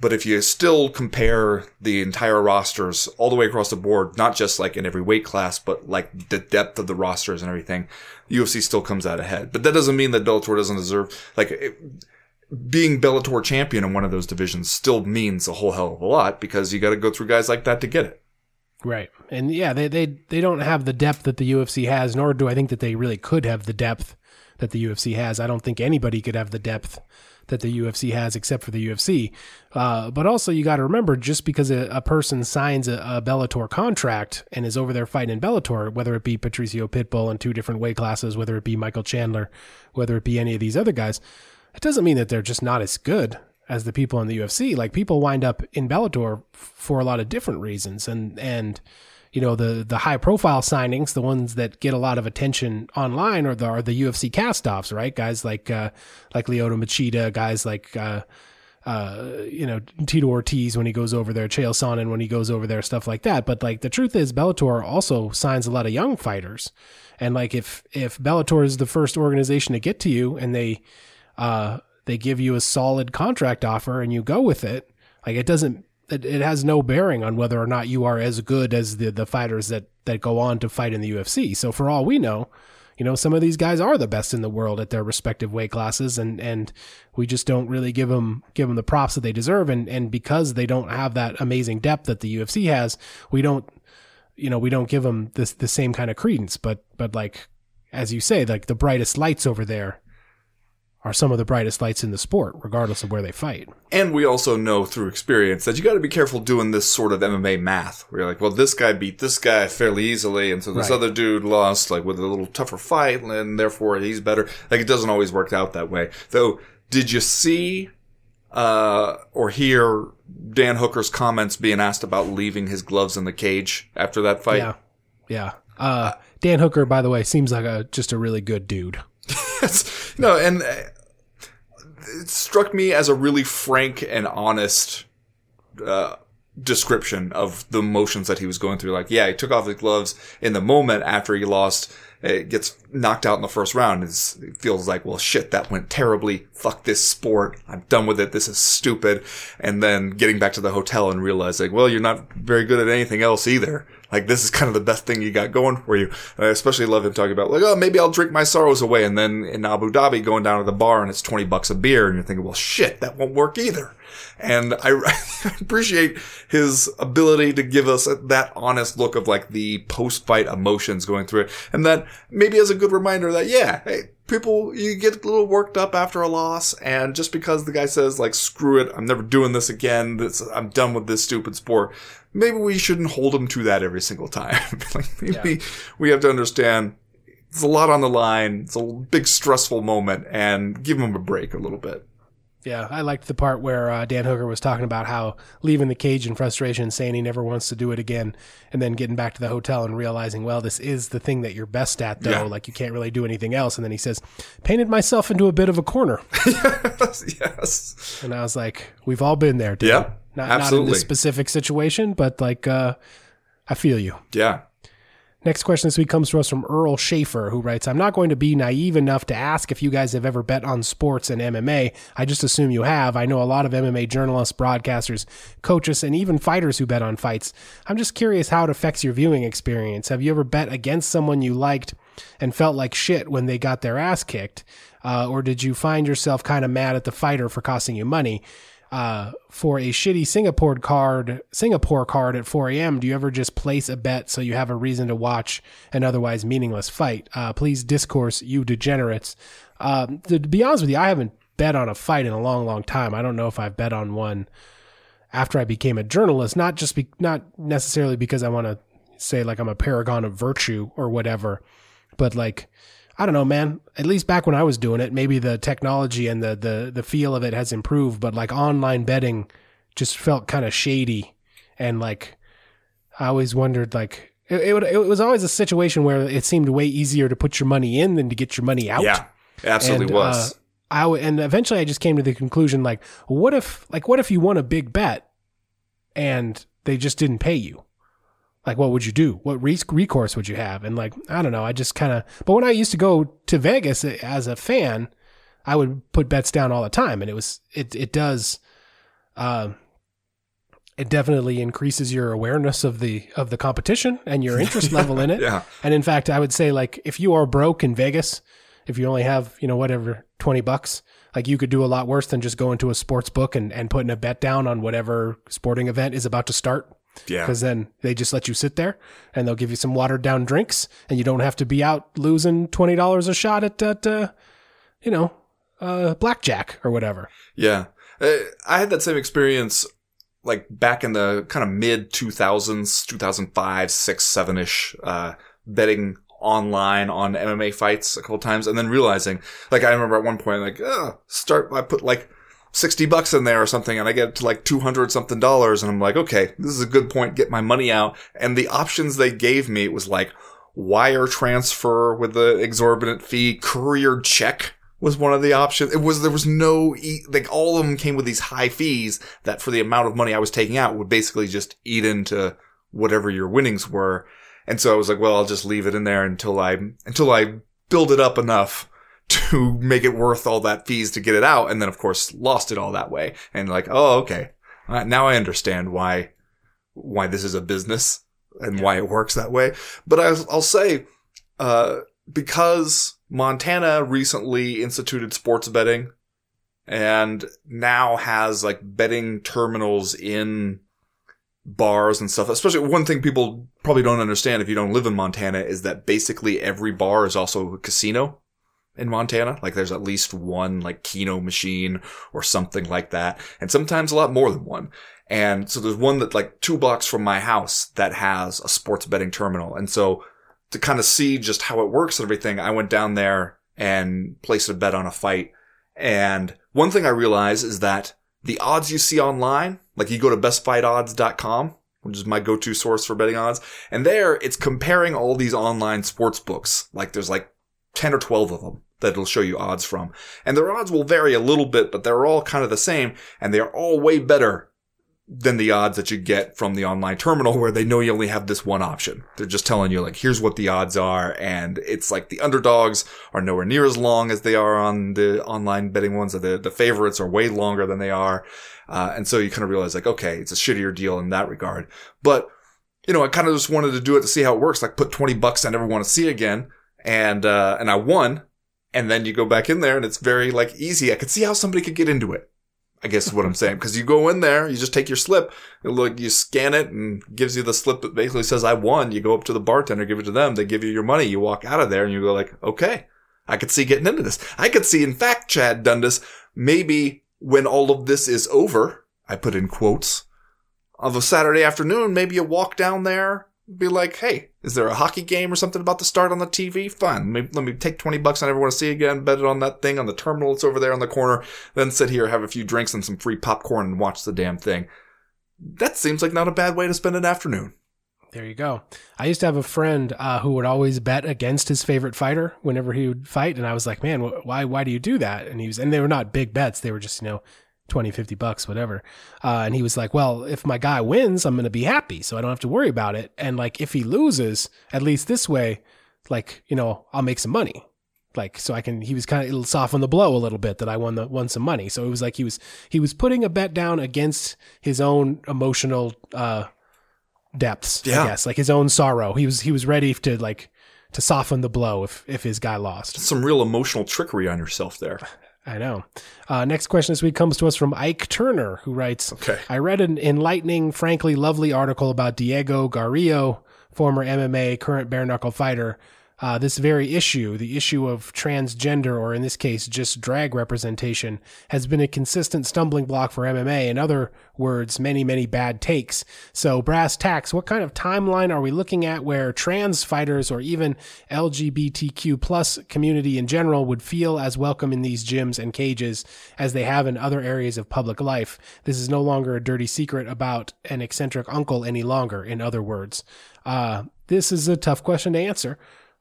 Speaker 2: But if you still compare the entire rosters all the way across the board, not just like in every weight class, but like the depth of the rosters and everything, UFC still comes out ahead. But that doesn't mean that Bellator doesn't deserve, like, it, being Bellator champion in one of those divisions still means a whole hell of a lot because you got to go through guys like that to get it.
Speaker 1: Right. And yeah, they, they they don't have the depth that the UFC has, nor do I think that they really could have the depth that the UFC has. I don't think anybody could have the depth that the UFC has, except for the UFC. Uh, but also, you got to remember, just because a, a person signs a, a, Bellator contract and is over there fighting in Bellator, whether it be Patricio Pitbull in two different weight classes, whether it be Michael Chandler, whether it be any of these other guys, it doesn't mean that they're just not as good as the people in the UFC. Like people wind up in Bellator for a lot of different reasons, and and you know the the high profile signings, the ones that get a lot of attention online, are the are the UFC castoffs, right? Guys like uh, like Lyoto Machida, guys like. Uh, uh, you know, Tito Ortiz when he goes over there, Chael Sonnen when he goes over there, stuff like that. But like the truth is, Bellator also signs a lot of young fighters, and like if if Bellator is the first organization to get to you and they uh they give you a solid contract offer and you go with it, like it doesn't it, it has no bearing on whether or not you are as good as the the fighters that that go on to fight in the UFC. So for all we know, you know, some of these guys are the best in the world at their respective weight classes, and and we just don't really give them give them the props that they deserve. And and because they don't have that amazing depth that the UFC has, we don't, you know, we don't give them this the same kind of credence. But but like as you say, like the brightest lights over there are some of the brightest lights in the sport, regardless of where they fight.
Speaker 2: And we also know through experience that you got to be careful doing this sort of MMA math, where you're like, well, this guy beat this guy fairly easily, and so this
Speaker 1: Right.
Speaker 2: other dude lost like with a little tougher fight, and therefore he's better. Like it doesn't always work out that way. Though, did you see uh, or hear Dan Hooker's comments being asked about leaving his gloves in the cage after that fight?
Speaker 1: Yeah, yeah. Uh, Dan Hooker, by the way, seems like a just a really good dude. (laughs)
Speaker 2: No, and uh, it struck me as a really frank and honest uh, description of the emotions that he was going through. Like, yeah, he took off his gloves in the moment after he lost. It gets knocked out in the first round. It feels like, well, shit, that went terribly. Fuck this sport. I'm done with it. This is stupid. And then getting back to the hotel and realizing, well, you're not very good at anything else either. Like, this is kind of the best thing you got going for you. I especially love him talking about, like, oh, maybe I'll drink my sorrows away. And then in Abu Dhabi, going down to the bar and it's 20 bucks a beer. And you're thinking, well, shit, that won't work either. And I, (laughs) I appreciate his ability to give us that honest look of like the post fight emotions going through it. And that maybe as a good reminder that, yeah, hey, people, you get a little worked up after a loss. And just because the guy says like, screw it, I'm never doing this again. This, I'm done with this stupid sport. Maybe we shouldn't hold him to that every single time. (laughs) like maybe we have to understand it's a lot on the line. It's a big stressful moment and give him a break a little bit.
Speaker 1: Yeah, I liked the part where uh, Dan Hooker was talking about how leaving the cage in frustration, saying he never wants to do it again, and then getting back to the hotel and realizing, well, this is the thing that you're best at, though.
Speaker 2: Yeah.
Speaker 1: Like you can't really do anything else. And then he says, painted myself into a bit of a corner. (laughs)
Speaker 2: yes.
Speaker 1: And I was like, we've all been there, dude.
Speaker 2: Yeah,
Speaker 1: not, Not in this specific situation, but like, uh, I feel you.
Speaker 2: Yeah.
Speaker 1: Next question this week comes to us from Earl Schaefer, who writes I'm not going to be naive enough to ask if you guys have ever bet on sports and MMA. I just assume you have. I know a lot of MMA journalists, broadcasters, coaches, and even fighters who bet on fights. I'm just curious how it affects your viewing experience. Have you ever bet against someone you liked and felt like shit when they got their ass kicked? Uh, or did you find yourself kind of mad at the fighter for costing you money? Uh, for a shitty Singapore card, Singapore card at 4 a.m. Do you ever just place a bet so you have a reason to watch an otherwise meaningless fight? Uh, please discourse, you degenerates. To, to be honest with you, I haven't bet on a fight in a long, long time. I don't know if I've bet on one after I became a journalist. Not just be, not necessarily because I want to say like I'm a paragon of virtue or whatever, but like I don't know, man. At least back when I was doing it, maybe the technology and the the the feel of it has improved, but like online betting just felt kind of shady, and like I always wondered, like it it, would, it was always a situation where it seemed way easier to put your money in than to get your money out.
Speaker 2: Yeah. Absolutely
Speaker 1: And,
Speaker 2: was.
Speaker 1: uh, I w- and eventually I just came to the conclusion, like, what if, like, what if you won a big bet and they just didn't pay you? Like, what would you do? What re- recourse would you have? And like, I don't know. I just kind of. But when I used to go to Vegas uh, as a fan, I would put bets down all the time, and it was it it does. Uh, it definitely increases your awareness of the of the competition and your interest (laughs) level in it.
Speaker 2: yeah.
Speaker 1: And in fact, I would say like if you are broke in Vegas, if you only have, you know, whatever, 20 bucks, like you could do a lot worse than just going to a sports book and, and putting a bet down on whatever sporting event is about to start.
Speaker 2: Yeah.
Speaker 1: Because then they just let you sit there and they'll give you some watered down drinks and you don't have to be out losing $20 a shot at, at uh, you know, uh, blackjack or whatever.
Speaker 2: Yeah. Uh, I had that same experience like back in the kind of mid 2000s, 2005, 6, 7 ish, uh, betting online on MMA fights a couple times and then realizing, like, I remember at one point, like, uh, start, I put like 60 bucks in there or something and I get to like 200 something dollars and I'm like, okay, this is a good point. Get my money out. And the options they gave me, was like wire transfer with the exorbitant fee, courier check was one of the options. It was, there was no, e- like all of them came with these high fees that for the amount of money I was taking out would basically just eat into whatever your winnings were. And so I was like, well, I'll just leave it in there until I, until I build it up enough to make it worth all that fees to get it out. And then of course lost it all that way. And like, oh, okay. Uh, now I understand why, why this is a business and why it works that way. But I'll, I'll say, uh, because Montana recently instituted sports betting and now has like betting terminals in bars and stuff. Especially one thing people probably don't understand if you don't live in Montana is that basically every bar is also a casino in Montana. Like there's at least one like Keno machine or something like that. And sometimes a lot more than one. And so there's one that like two blocks from my house that has a sports betting terminal. And so to kind of see just how it works and everything, I went down there and placed a bet on a fight. And one thing I realized is that the odds you see online, like you go to bestfightodds.com, which is my go-to source for betting odds, and there it's comparing all these online sports books. Like there's like 10 or 12 of them that it'll show you odds from. And their odds will vary a little bit, but they're all kind of the same, and they are all way better than the odds that you get from the online terminal where they know you only have this one option. They're just telling you like, here's what the odds are. And it's like the underdogs are nowhere near as long as they are on the online betting ones. or The, the favorites are way longer than they are. Uh, and so you kind of realize like, okay, it's a shittier deal in that regard. But, you know, I kind of just wanted to do it to see how it works. Like put 20 bucks I never want to see again. And, uh, and I won. And then you go back in there and it's very like easy. I could see how somebody could get into it. I guess is what I'm saying. Cause you go in there, you just take your slip, look, you scan it and gives you the slip that basically says I won. You go up to the bartender, give it to them. They give you your money. You walk out of there and you go like, okay, I could see getting into this. I could see, in fact, Chad Dundas, maybe when all of this is over, I put in quotes, of a Saturday afternoon, maybe you walk down there, be like, hey, is there a hockey game or something about to start on the TV? Fine. Let me, let me take 20 bucks I never want to see again, bet it on that thing on the terminal that's over there on the corner, then sit here, have a few drinks and some free popcorn and watch the damn thing. That seems like not a bad way to spend an afternoon.
Speaker 1: There you go. I used to have a friend uh, who would always bet against his favorite fighter whenever he would fight, and I was like, "Man, wh- why? Why do you do that?" And he was, and they were not big bets; they were just, you know, 20, 50 bucks, whatever. Uh, and he was like, well, if my guy wins, I'm going to be happy. So I don't have to worry about it. And like, if he loses, at least this way, like, you know, I'll make some money. Like, so I can, he was kind of, it'll soften the blow a little bit that I won the, won some money. So it was like he was, he was putting a bet down against his own emotional, uh, depths,
Speaker 2: Yeah.
Speaker 1: I guess, like his own sorrow. He was, he was ready to like, to soften the blow if, if his guy lost.
Speaker 2: Some real emotional trickery on yourself there.
Speaker 1: I know. Uh, next question this week comes to us from Ike Turner, who writes
Speaker 2: Okay.
Speaker 1: I read an enlightening, frankly lovely article about Diego Garijo, former MMA, current bare knuckle fighter. Uh, this very issue, the issue of transgender, or in this case, just drag representation, has been a consistent stumbling block for MMA. In other words, many, many bad takes. So, brass tacks, what kind of timeline are we looking at where trans fighters or even LGBTQ plus community in general would feel as welcome in these gyms and cages as they have in other areas of public life? This is no longer a dirty secret about an eccentric uncle any longer, in other words. Uh, this is a tough question to answer.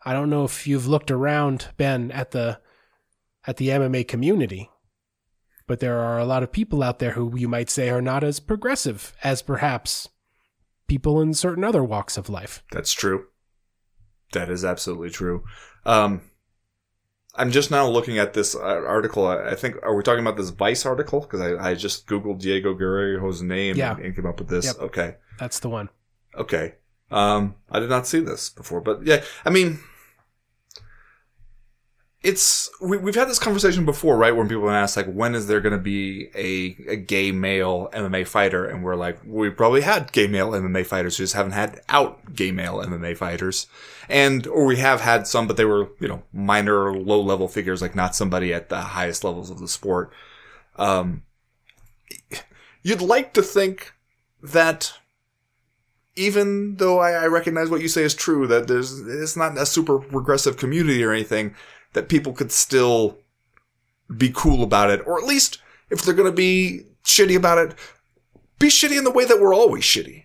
Speaker 1: I don't know if you've looked around, Ben, at the at the MMA community, but there are a lot of people out there who you might say are not as progressive as perhaps people in certain other walks of life.
Speaker 2: That's true. That is absolutely true. Um, I'm just now looking at this uh, article. I I think, are we talking about this Vice article? Because I, I just Googled Diego Guerrero's name
Speaker 1: Yeah.
Speaker 2: and, and came up with this.
Speaker 1: Yep.
Speaker 2: Okay.
Speaker 1: That's the one.
Speaker 2: Okay. Um, I did not see this before, but yeah, I mean, it's we, we've had this conversation before, right? When people ask like, when is there going to be a, a gay male MMA fighter? And we're like, we probably had gay male MMA fighters, we just haven't had out gay male MMA fighters, and or we have had some, but they were you know minor, low level figures, like not somebody at the highest levels of the sport. Um, you'd like to think that even though I, I, recognize what you say is true, that there's it's not a super regressive community or anything, that people could still be cool about it, or at least if they're gonna be shitty about it, be shitty in the way that we're always shitty.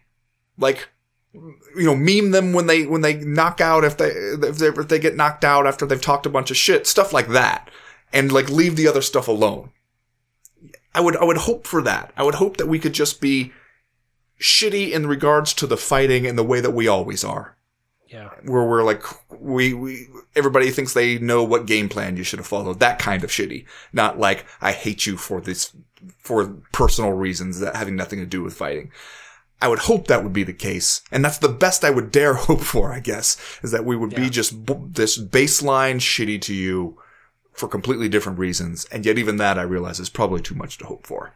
Speaker 2: Like, you know, meme them when they when they knock out if they if they if they get knocked out after they've talked a bunch of shit, stuff like that, and like leave the other stuff alone. I would I would hope for that. I would hope that we could just be shitty in regards to the fighting in the way that we always are.
Speaker 1: Yeah.
Speaker 2: Where we're like we we everybody thinks they know what game plan you should have followed. That kind of shitty. Not like I hate you for this for personal reasons that having nothing to do with fighting. I would hope that would be the case. And that's the best I would dare (laughs) hope for, I guess, is that we would yeah. be just b- this baseline shitty to you for completely different reasons. And yet even that I realize is probably too much to hope for.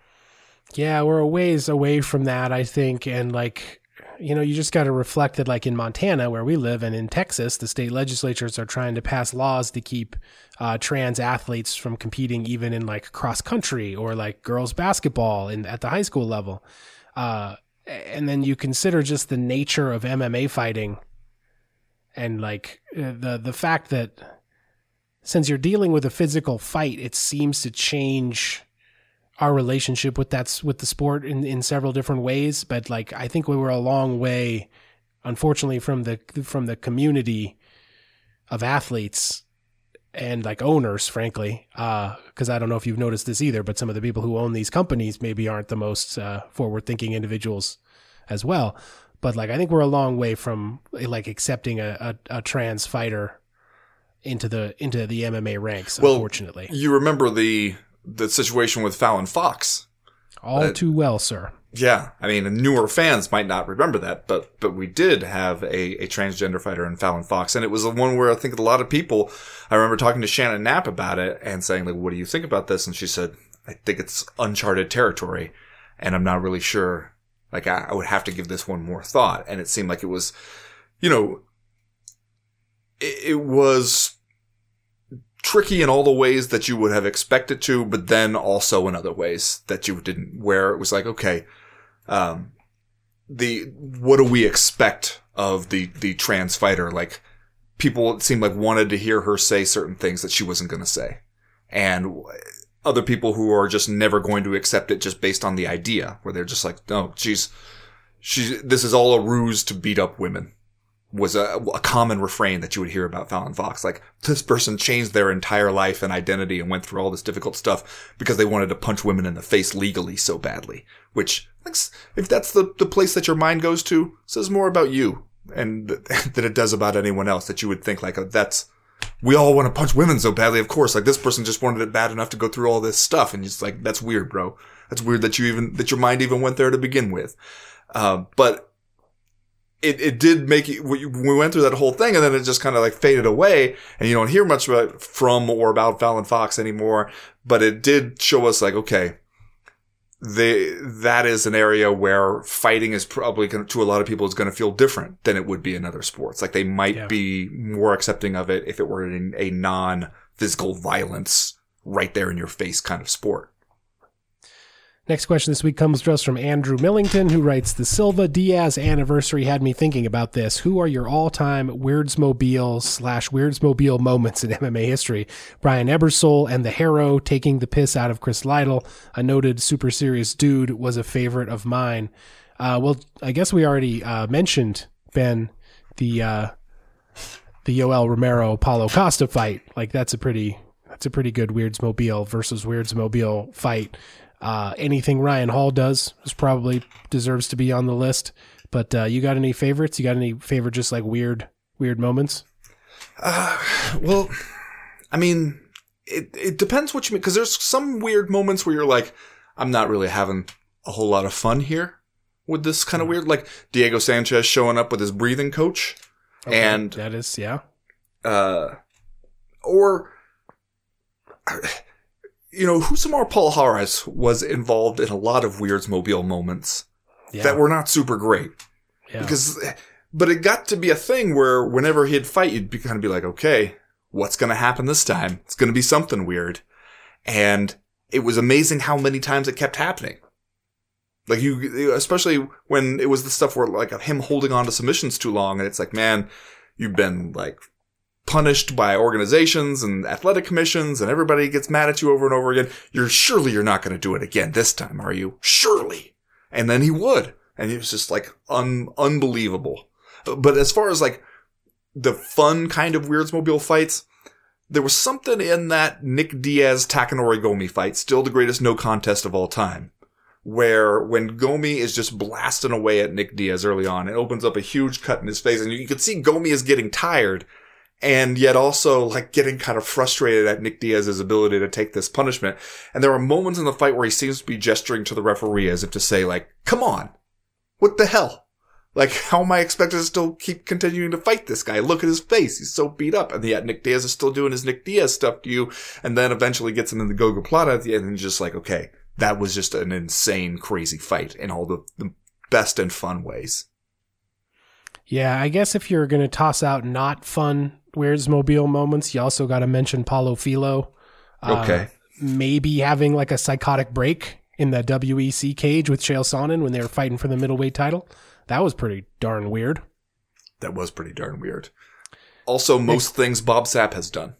Speaker 1: Yeah, we're a ways away from that, I think. And like, you know, you just got to reflect that, like in Montana, where we live, and in Texas, the state legislatures are trying to pass laws to keep uh, trans athletes from competing, even in like cross country or like girls basketball in at the high school level. Uh, and then you consider just the nature of MMA fighting, and like uh, the the fact that since you're dealing with a physical fight, it seems to change our relationship with that's with the sport in, in several different ways. But like I think we were a long way, unfortunately, from the from the community of athletes and like owners, frankly, because uh, I don't know if you've noticed this either, but some of the people who own these companies maybe aren't the most uh, forward thinking individuals as well. But like I think we're a long way from like accepting a, a, a trans fighter into the into the MMA ranks. Well, unfortunately,
Speaker 2: you remember the the situation with Fallon Fox.
Speaker 1: All uh, too well, sir.
Speaker 2: Yeah, I mean, newer fans might not remember that, but but we did have a, a transgender fighter in Fallon Fox, and it was the one where I think a lot of people. I remember talking to Shannon Knapp about it and saying like, "What do you think about this?" And she said, "I think it's uncharted territory, and I'm not really sure. Like, I, I would have to give this one more thought." And it seemed like it was, you know, it, it was tricky in all the ways that you would have expected to, but then also in other ways that you didn't, where it was like, okay, um, the, what do we expect of the, the trans fighter? Like, people it seemed like wanted to hear her say certain things that she wasn't going to say. And other people who are just never going to accept it just based on the idea, where they're just like, no, she's, she's, this is all a ruse to beat up women was a, a, common refrain that you would hear about Fallon Fox. Like, this person changed their entire life and identity and went through all this difficult stuff because they wanted to punch women in the face legally so badly. Which, if that's the, the place that your mind goes to, says more about you and (laughs) than it does about anyone else that you would think like, oh, that's, we all want to punch women so badly, of course. Like, this person just wanted it bad enough to go through all this stuff. And it's like, that's weird, bro. That's weird that you even, that your mind even went there to begin with. Uh, but it, it did make it, we went through that whole thing and then it just kind of like faded away and you don't hear much about from or about Fallon Fox anymore. But it did show us like, okay, they, that is an area where fighting is probably going to, a lot of people is going to feel different than it would be in other sports. Like they might yeah. be more accepting of it if it were in a non physical violence right there in your face kind of sport.
Speaker 1: Next question this week comes to us from Andrew Millington, who writes The Silva Diaz anniversary had me thinking about this. Who are your all time Weirdsmobile slash Weirdsmobile moments in (laughs) MMA history? Brian Ebersole and the Harrow taking the piss out of Chris Lytle, a noted super serious dude, was a favorite of mine. Uh, well, I guess we already uh, mentioned, Ben, the uh, the Yoel Romero Paulo Costa fight. Like, that's a pretty. That's a pretty good Weirdsmobile versus Weirdsmobile fight. Uh, anything Ryan Hall does is probably deserves to be on the list. But uh, you got any favorites? You got any favorite just like weird weird moments?
Speaker 2: Uh, well, I mean, it it depends what you mean because there's some weird moments where you're like, I'm not really having a whole lot of fun here with this kind of mm. weird, like Diego Sanchez showing up with his breathing coach, okay, and
Speaker 1: that is yeah,
Speaker 2: uh, or you know, Rousimar Palhares was involved in a lot of Weirdsmobile moments
Speaker 1: Yeah.
Speaker 2: that were not super great.
Speaker 1: yeah.
Speaker 2: Because, but it got to be a thing where whenever he'd fight, you'd be kind of be like, okay, what's going to happen this time? It's going to be something weird. And it was amazing how many times it kept happening. Like you, especially when it was the stuff where like him holding on to submissions too long and it's like, man, you've been like punished by organizations and athletic commissions and everybody gets mad at you over and over again. You're surely you're not going to do it again this time, are you? Surely. And then he would. And it was just like un- unbelievable. But as far as like the fun kind of Weirdsmobile fights, there was something in that Nick Diaz Takanori Gomi fight, still the greatest no contest of all time, where when Gomi is just blasting away at Nick Diaz early on, it opens up a huge cut in his face, and you can see Gomi is getting tired, and yet also like getting kind of frustrated at Nick Diaz's ability to take this punishment. And there are moments in the fight where he seems to be gesturing to the referee as if to say, like, "Come on, what the hell?" Like, how am I expected to still keep continuing to fight this guy? Look at his face. He's so beat up. And yet Nick Diaz is still doing his Nick Diaz stuff to you. And then eventually gets him in the gogoplata at the end and just like, okay, that was just an insane, crazy fight in all the, the best and fun ways.
Speaker 1: Yeah, I guess if you're going to toss out not fun Weirdsmobile moments, you also got to mention Paulo Filho. Uh,
Speaker 2: Okay.
Speaker 1: Maybe having like a psychotic break in the WEC cage with Chael Sonnen when they were fighting for the middleweight title. That was pretty darn weird.
Speaker 2: That was pretty darn weird. Also, most things Bob Sapp has done.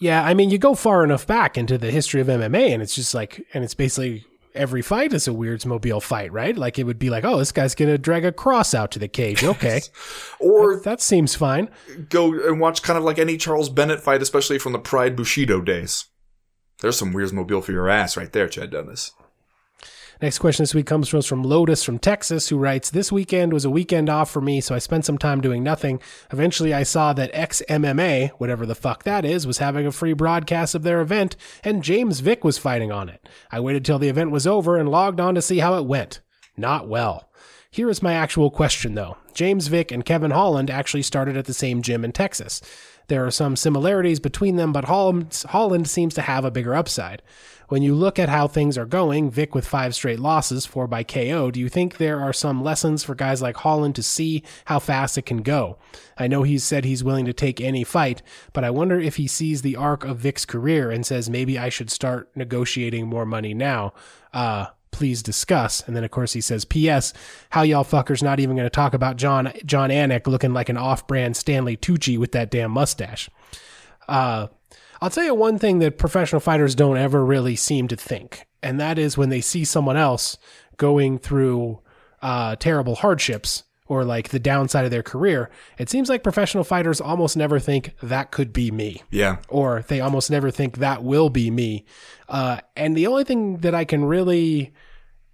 Speaker 1: Yeah, I mean, you go far enough back into the history of MMA, and it's just like, and it's basically every fight is a Weirdsmobile fight, right? Like it would be like, oh, this guy's gonna drag a cross out to the cage. Okay, (laughs)
Speaker 2: Or
Speaker 1: that seems fine.
Speaker 2: go and watch kind of like any Charles Bennett fight, especially from the Pride Bushido days. There's some Weirdsmobile for your ass right there, Chad Dundas.
Speaker 1: Next question this week comes from from Lotus from Texas, who writes, This weekend was a weekend off for me, so I spent some time doing nothing. Eventually, I saw that XMMA, whatever the fuck that is, was having a free broadcast of their event, and James Vick was fighting on it. I waited till the event was over and logged on to see how it went. Not well. Here is my actual question, though. James Vick and Kevin Holland actually started at the same gym in Texas. There are some similarities between them, but Holland, Holland seems to have a bigger upside. When you look at how things are going, Vick with five straight losses, four by KO, do you think there are some lessons for guys like Holland to see how fast it can go? I know he's said he's willing to take any fight, but I wonder if he sees the arc of Vick's career and says maybe I should start negotiating more money now. Uh, please discuss. And then of course he says, P.S. How y'all fuckers not even going to talk about Jon Jon Anik looking like an off-brand Stanley Tucci with that damn mustache. Uh, I'll tell you one thing that professional fighters don't ever really seem to think, and that is when they see someone else going through uh, terrible hardships or like the downside of their career, it seems like professional fighters almost never think that could be me
Speaker 2: Yeah.
Speaker 1: or they almost never think that will be me. Uh, and the only thing that I can really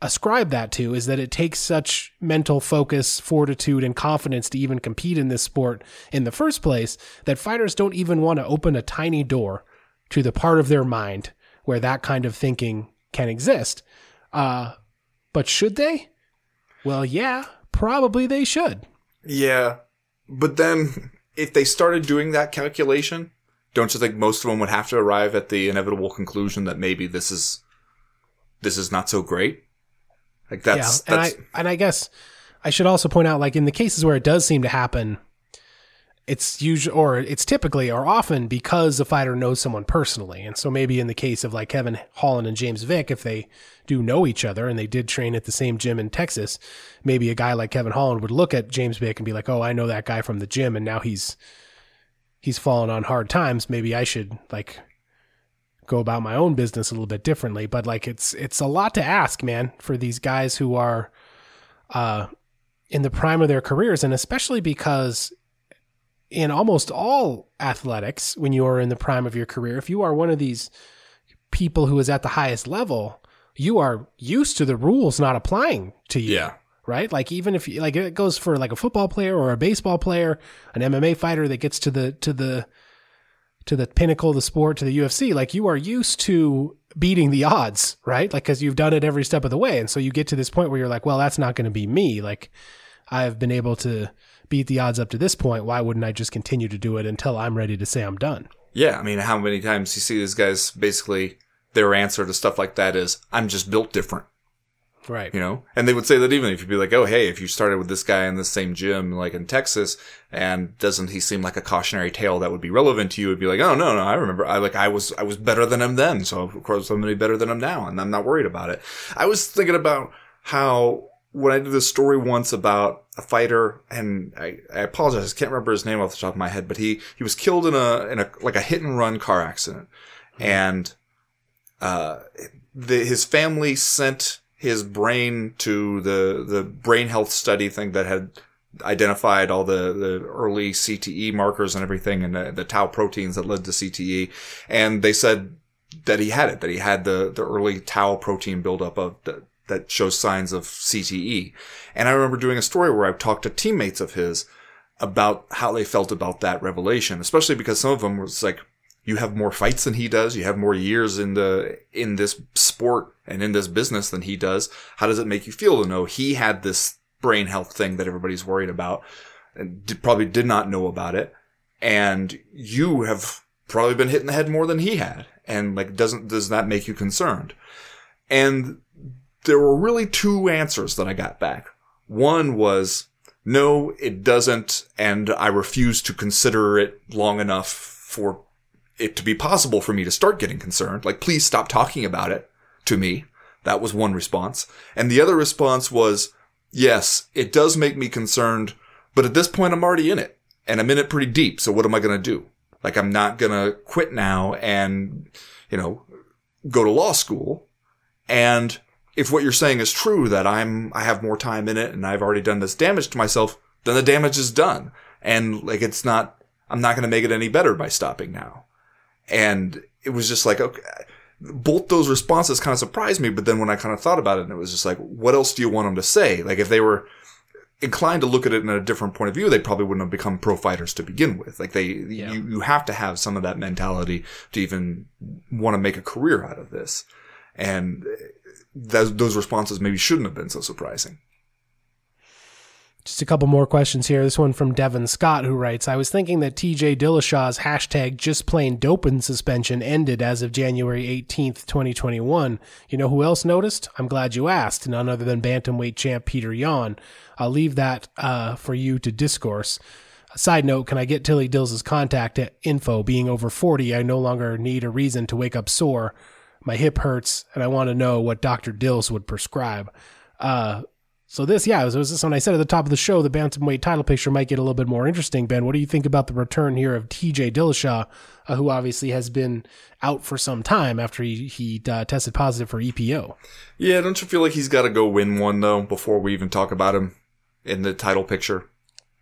Speaker 1: ascribe that to is that it takes such mental focus, fortitude, and confidence to even compete in this sport in the first place that fighters don't even want to open a tiny door to the part of their mind where that kind of thinking can exist. Uh, but should they? Well, yeah, probably they should.
Speaker 2: Yeah. But then, if they started doing that calculation, don't you think most of them would have to arrive at the inevitable conclusion that maybe this is, this is not so great? Like that's,
Speaker 1: yeah, and
Speaker 2: that's,
Speaker 1: I and I guess I should also point out, like in the cases where it does seem to happen, it's usually or it's typically or often because the fighter knows someone personally, and so maybe in the case of like Kevin Holland and James Vick, if they do know each other and they did train at the same gym in Texas, maybe a guy like Kevin Holland would look at James Vick and be like, "Oh, I know that guy from the gym, and now he's he's fallen on hard times. Maybe I should like." Go about my own business a little bit differently but like it's it's a lot to ask man for these guys who are uh in the prime of their careers and especially because in almost all athletics when you are in the prime of your career if you are one of these people who is at the highest level you are used to the rules not applying to you
Speaker 2: yeah.
Speaker 1: right? Like even if you, like it goes for like a football player or a baseball player, an MMA fighter that gets to the to the to the pinnacle of the sport to the UFC, like you are used to beating the odds, right? Like cuz you've done it every step of the way and so you get to this point where you're like, well, that's not going to be me. Like I've been able to beat the odds up to this point, why wouldn't I just continue to do it until I'm ready to say I'm done?
Speaker 2: Yeah, I mean, how many times you see these guys basically their answer to stuff like that is, "I'm just built different."
Speaker 1: Right.
Speaker 2: you know? And they would say that even if you'd be like oh hey if you started with this guy in the same gym like in texas and doesn't he seem like a cautionary tale that would be relevant to you? It'd be like oh no no i remember. I like i was i was better than him then so of course i'm gonna be better than him now and i'm not worried about it. I was thinking about how when i did this story once about a fighter and i, I apologize i can't remember his name off the top of my head but he he was killed in a in a like a hit and run car accident. And uh the, his family sent his brain to the the brain health study thing that had identified all the, the early CTE markers and everything and the, the tau proteins that led to CTE. And they said that he had it, that he had the, the early tau protein buildup of the, that shows signs of CTE. And I remember doing a story where I talked to teammates of his about how they felt about that revelation, especially because some of them was like, you have more fights than he does. You have more years in the, in this sport and in this business than he does. How does it make you feel to know he had this brain health thing that everybody's worried about and did, probably did not know about it. And you have probably been hit in the head more than he had. And like, doesn't, does that make you concerned? And there were really two answers that I got back. One was, no, it doesn't. And I refuse to consider it long enough for it to be possible for me to start getting concerned. Like, please stop talking about it to me. That was one response. And the other response was, yes, it does make me concerned, but at this point I'm already in it and I'm in it pretty deep. So what am I going to do? Like, I'm not going to quit now and, you know, go to law school. And if what you're saying is true, that I'm, I have more time in it and I've already done this damage to myself, then the damage is done. And like, it's not, I'm not going to make it any better by stopping now. And it was just like, okay, both those responses kind of surprised me. But then when I kind of thought about it, and it was just like, what else do you want them to say? Like if they were inclined to look at it in a different point of view, they probably wouldn't have become pro fighters to begin with. Like they,
Speaker 1: Yeah.
Speaker 2: you, you have to have some of that mentality to even want to make a career out of this. And eh, those, those responses maybe shouldn't have been so surprising.
Speaker 1: Just a couple more questions here. This one from Devin Scott, who writes I was thinking that TJ Dillashaw's hashtag just plain doping suspension ended as of January 18th, 2021. You know who else noticed? I'm glad you asked. None other than Bantamweight champ Petr Yan. I'll leave that uh, for you to discourse. Side note, can I get Tilly Dills' contact info? Being over 40, I no longer need a reason to wake up sore. My hip hurts, and I want to know what Dr. Dills would prescribe. Uh, so this, yeah, it was, it was this when I said at the top of the show, the bantamweight title picture might get a little bit more interesting. Ben, what do you think about the return here of T.J. Dillashaw, uh, who obviously has been out for some time after he he uh, tested positive for EPO?
Speaker 2: Yeah, don't you feel like he's got to go win one though before we even talk about him in the title picture?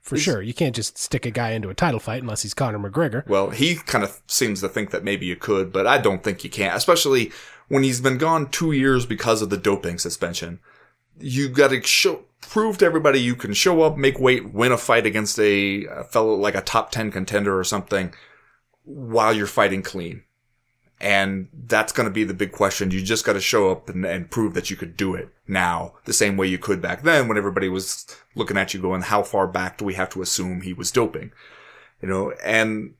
Speaker 1: For sure, you can't just stick a guy into a title fight unless he's Conor McGregor.
Speaker 2: Well, he kind of seems to think that maybe you could, but I don't think you can, especially when he's been gone two years because of the doping suspension. You got to show, prove to everybody you can show up, make weight, win a fight against a, a fellow like a top 10 contender or something while you're fighting clean. And that's going to be the big question. You just got to show up and, and prove that you could do it now, the same way you could back then when everybody was looking at you going, how far back do we have to assume he was doping? You know, and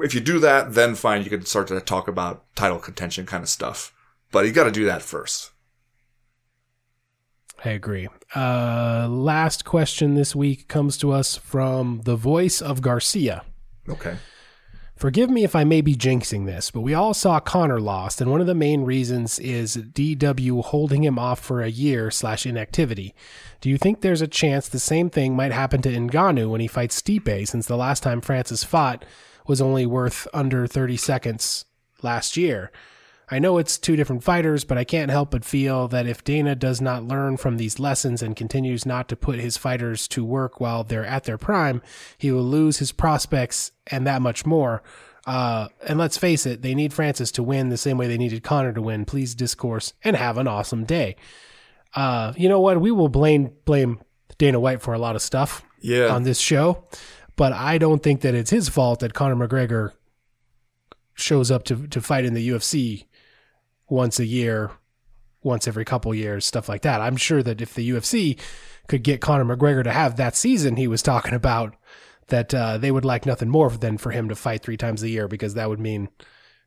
Speaker 2: if you do that, then fine, you can start to talk about title contention kind of stuff. But you got to do that first.
Speaker 1: I agree. Uh, last question this week comes to us from the voice of Garcia.
Speaker 2: Okay.
Speaker 1: Forgive me if I may be jinxing this, but we all saw Conor lost, and one of the main reasons is DW holding him off for a year slash inactivity. Do you think there's a chance the same thing might happen to Ngannou when he fights Stipe, since the last time Francis fought was only worth under 30 seconds last year? I know it's two different fighters, but I can't help but feel that if Dana does not learn from these lessons and continues not to put his fighters to work while they're at their prime, he will lose his prospects and that much more. Uh, and let's face it, they need Francis to win the same way they needed Conor to win. Please discourse and have an awesome day. Uh, you know what? We will blame blame Dana White for a lot of stuff
Speaker 2: Yeah.
Speaker 1: on this show, but I don't think that it's his fault that Conor McGregor shows up to to fight in the UFC once a year, once every couple years, stuff like that. I'm sure that if the UFC could get Conor McGregor to have that season he was talking about, that uh, they would like nothing more than for him to fight three times a year because that would mean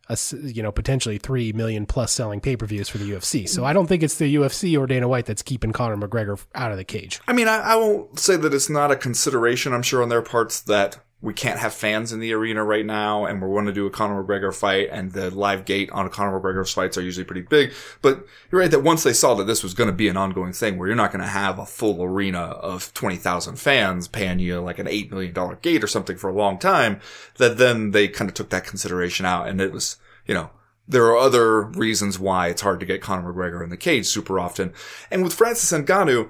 Speaker 1: a, you know potentially three million plus selling pay per views for the UFC. So I don't think it's the UFC or Dana White that's keeping Conor McGregor out of the cage.
Speaker 2: I mean, I, I won't say that it's not a consideration. I'm sure on their parts that we can't have fans in the arena right now, and we're going to do a Conor McGregor fight, and the live gate on Conor McGregor's fights are usually pretty big. But you're right that once they saw that this was going to be an ongoing thing, where you're not going to have a full arena of twenty thousand fans paying you like an eight million dollar gate or something for a long time, that then they kind of took that consideration out, and it was, you know. There are other reasons why it's hard to get Conor McGregor in the cage super often. And with Francis Ngannou,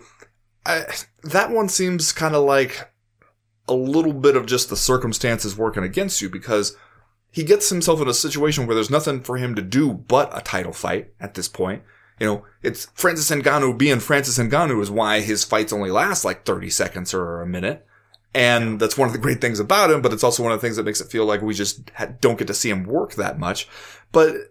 Speaker 2: I, that one seems kind of like a little bit of just the circumstances working against you because he gets himself in a situation where there's nothing for him to do but a title fight at this point. You know, it's Francis Ngannou being Francis Ngannou is why his fights only last like 30 seconds or a minute. And that's one of the great things about him, but it's also one of the things that makes it feel like we just ha- don't get to see him work that much. But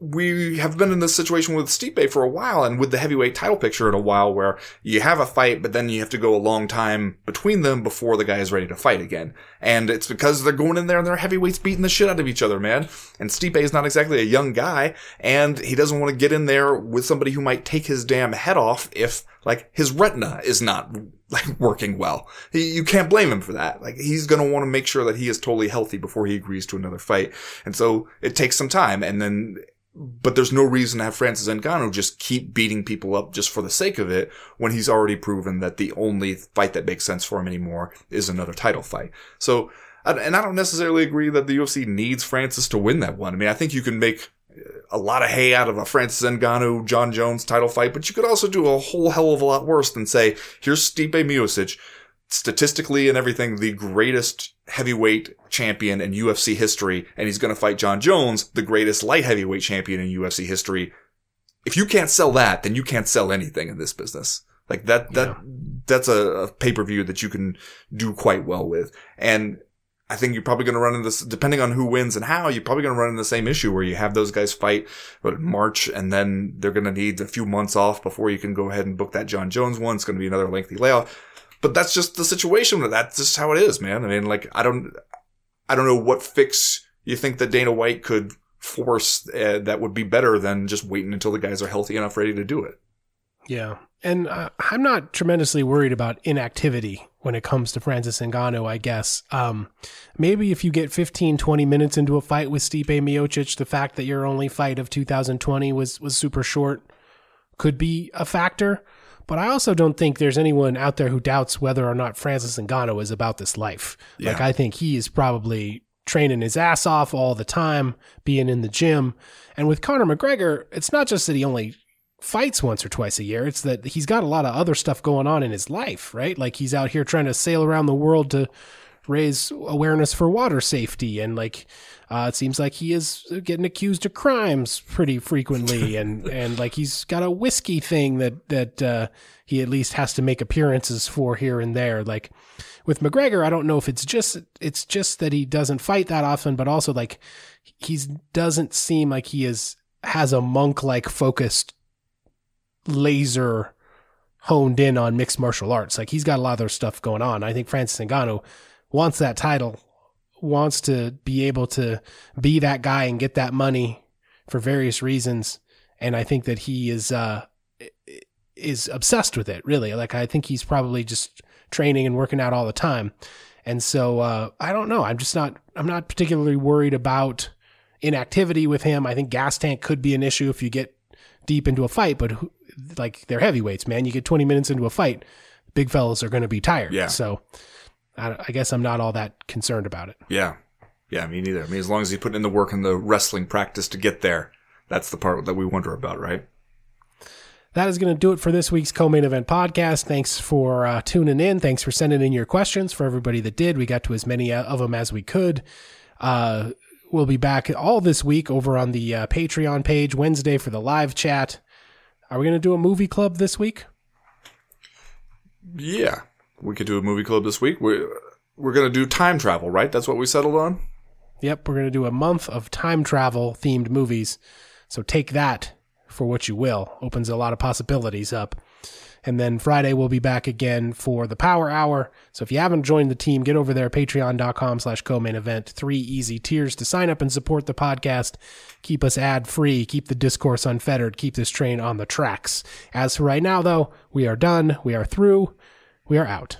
Speaker 2: we have been in this situation with Stipe for a while and with the heavyweight title picture in a while where you have a fight, but then you have to go a long time between them before the guy is ready to fight again. And it's because they're going in there and they're heavyweights beating the shit out of each other, man. And Stipe is not exactly a young guy and he doesn't want to get in there with somebody who might take his damn head off if like his retina is not like (laughs) working well. He, you can't blame him for that. Like he's going to want to make sure that he is totally healthy before he agrees to another fight. And so it takes some time and then but there's no reason to have Francis Ngannou just keep beating people up just for the sake of it when he's already proven that the only fight that makes sense for him anymore is another title fight. So, and I don't necessarily agree that the UFC needs Francis to win that one. I mean, I think you can make a lot of hay out of a Francis Ngannou, Jon Jones title fight, but you could also do a whole hell of a lot worse than say, here's Stipe Miocic, statistically and everything, the greatest heavyweight champion in UFC history, and he's going to fight Jon Jones, the greatest light heavyweight champion in UFC history. If you can't sell that, then you can't sell anything in this business. Like that, that, that's a, a pay per view that you can do quite well with. And I think you're probably going to run into this, depending on who wins and how, you're probably going to run into the same issue where you have those guys fight in March and then they're going to need a few months off before you can go ahead and book that Jon Jones one. It's going to be another lengthy layoff. But that's just the situation. That's just how it is, man. I mean, like, I don't, I don't know what fix you think that Dana White could force uh, that would be better than just waiting until the guys are healthy enough, ready to do it.
Speaker 1: Yeah. And uh, I'm not tremendously worried about inactivity when it comes to Francis Ngannou, I guess. Um, maybe if you get 15, 20 minutes into a fight with Stipe Miocic, the fact that your only fight of 2020 was, was super short could be a factor. But I also don't think there's anyone out there who doubts whether or not Francis Ngannou is about this life.
Speaker 2: Yeah.
Speaker 1: Like, I think he is probably training his ass off all the time, being in the gym. And with Conor McGregor, it's not just that he only fights once or twice a year. It's that he's got a lot of other stuff going on in his life, right? Like he's out here trying to sail around the world to raise awareness for water safety and like uh, it seems like he is getting accused of crimes pretty frequently (laughs) and and like he's got a whiskey thing that that uh, he at least has to make appearances for here and there like with McGregor I don't know if it's just it's just that he doesn't fight that often but also like he doesn't seem like he is has a monk like focused laser honed in on mixed martial arts. Like he's got a lot of other stuff going on. I think Francis Ngannou wants that title, wants to be able to be that guy and get that money for various reasons. And I think that he is uh, is obsessed with it. Really, like I think he's probably just training and working out all the time. And so uh, I don't know. I'm just not. I'm not particularly worried about inactivity with him. I think gas tank could be an issue if you get deep into a fight, but who, like they're heavyweights, man. You get 20 minutes into a fight, big fellas are going to be tired.
Speaker 2: Yeah.
Speaker 1: So I, I, guess I'm not all that concerned about it.
Speaker 2: Yeah. Yeah, me neither. I mean, as long as you put in the work and the wrestling practice to get there, that's the part that we wonder about, right?
Speaker 1: That is going to do it for this week's co-main event podcast. Thanks for uh, tuning in. Thanks for sending in your questions. For everybody that did, we got to as many of them as we could. Uh, we'll be back all this week over on the uh, Patreon page Wednesday for the live chat. Are we going to do a movie club this week?
Speaker 2: Yeah, we could do a movie club this week. We're we're to do time travel, right? That's what we settled on.
Speaker 1: Yep, we're to do a month of time travel themed movies. So take that for what you will. Opens a lot of possibilities up. And then Friday we'll be back again for the Power Hour. So if you haven't joined the team, get over there, patreon.com slash co-main event. Three easy tiers to sign up and support the podcast. Keep us ad free, keep the discourse unfettered, keep this train on the tracks. As for right now, though, we are done. We are through. We are out.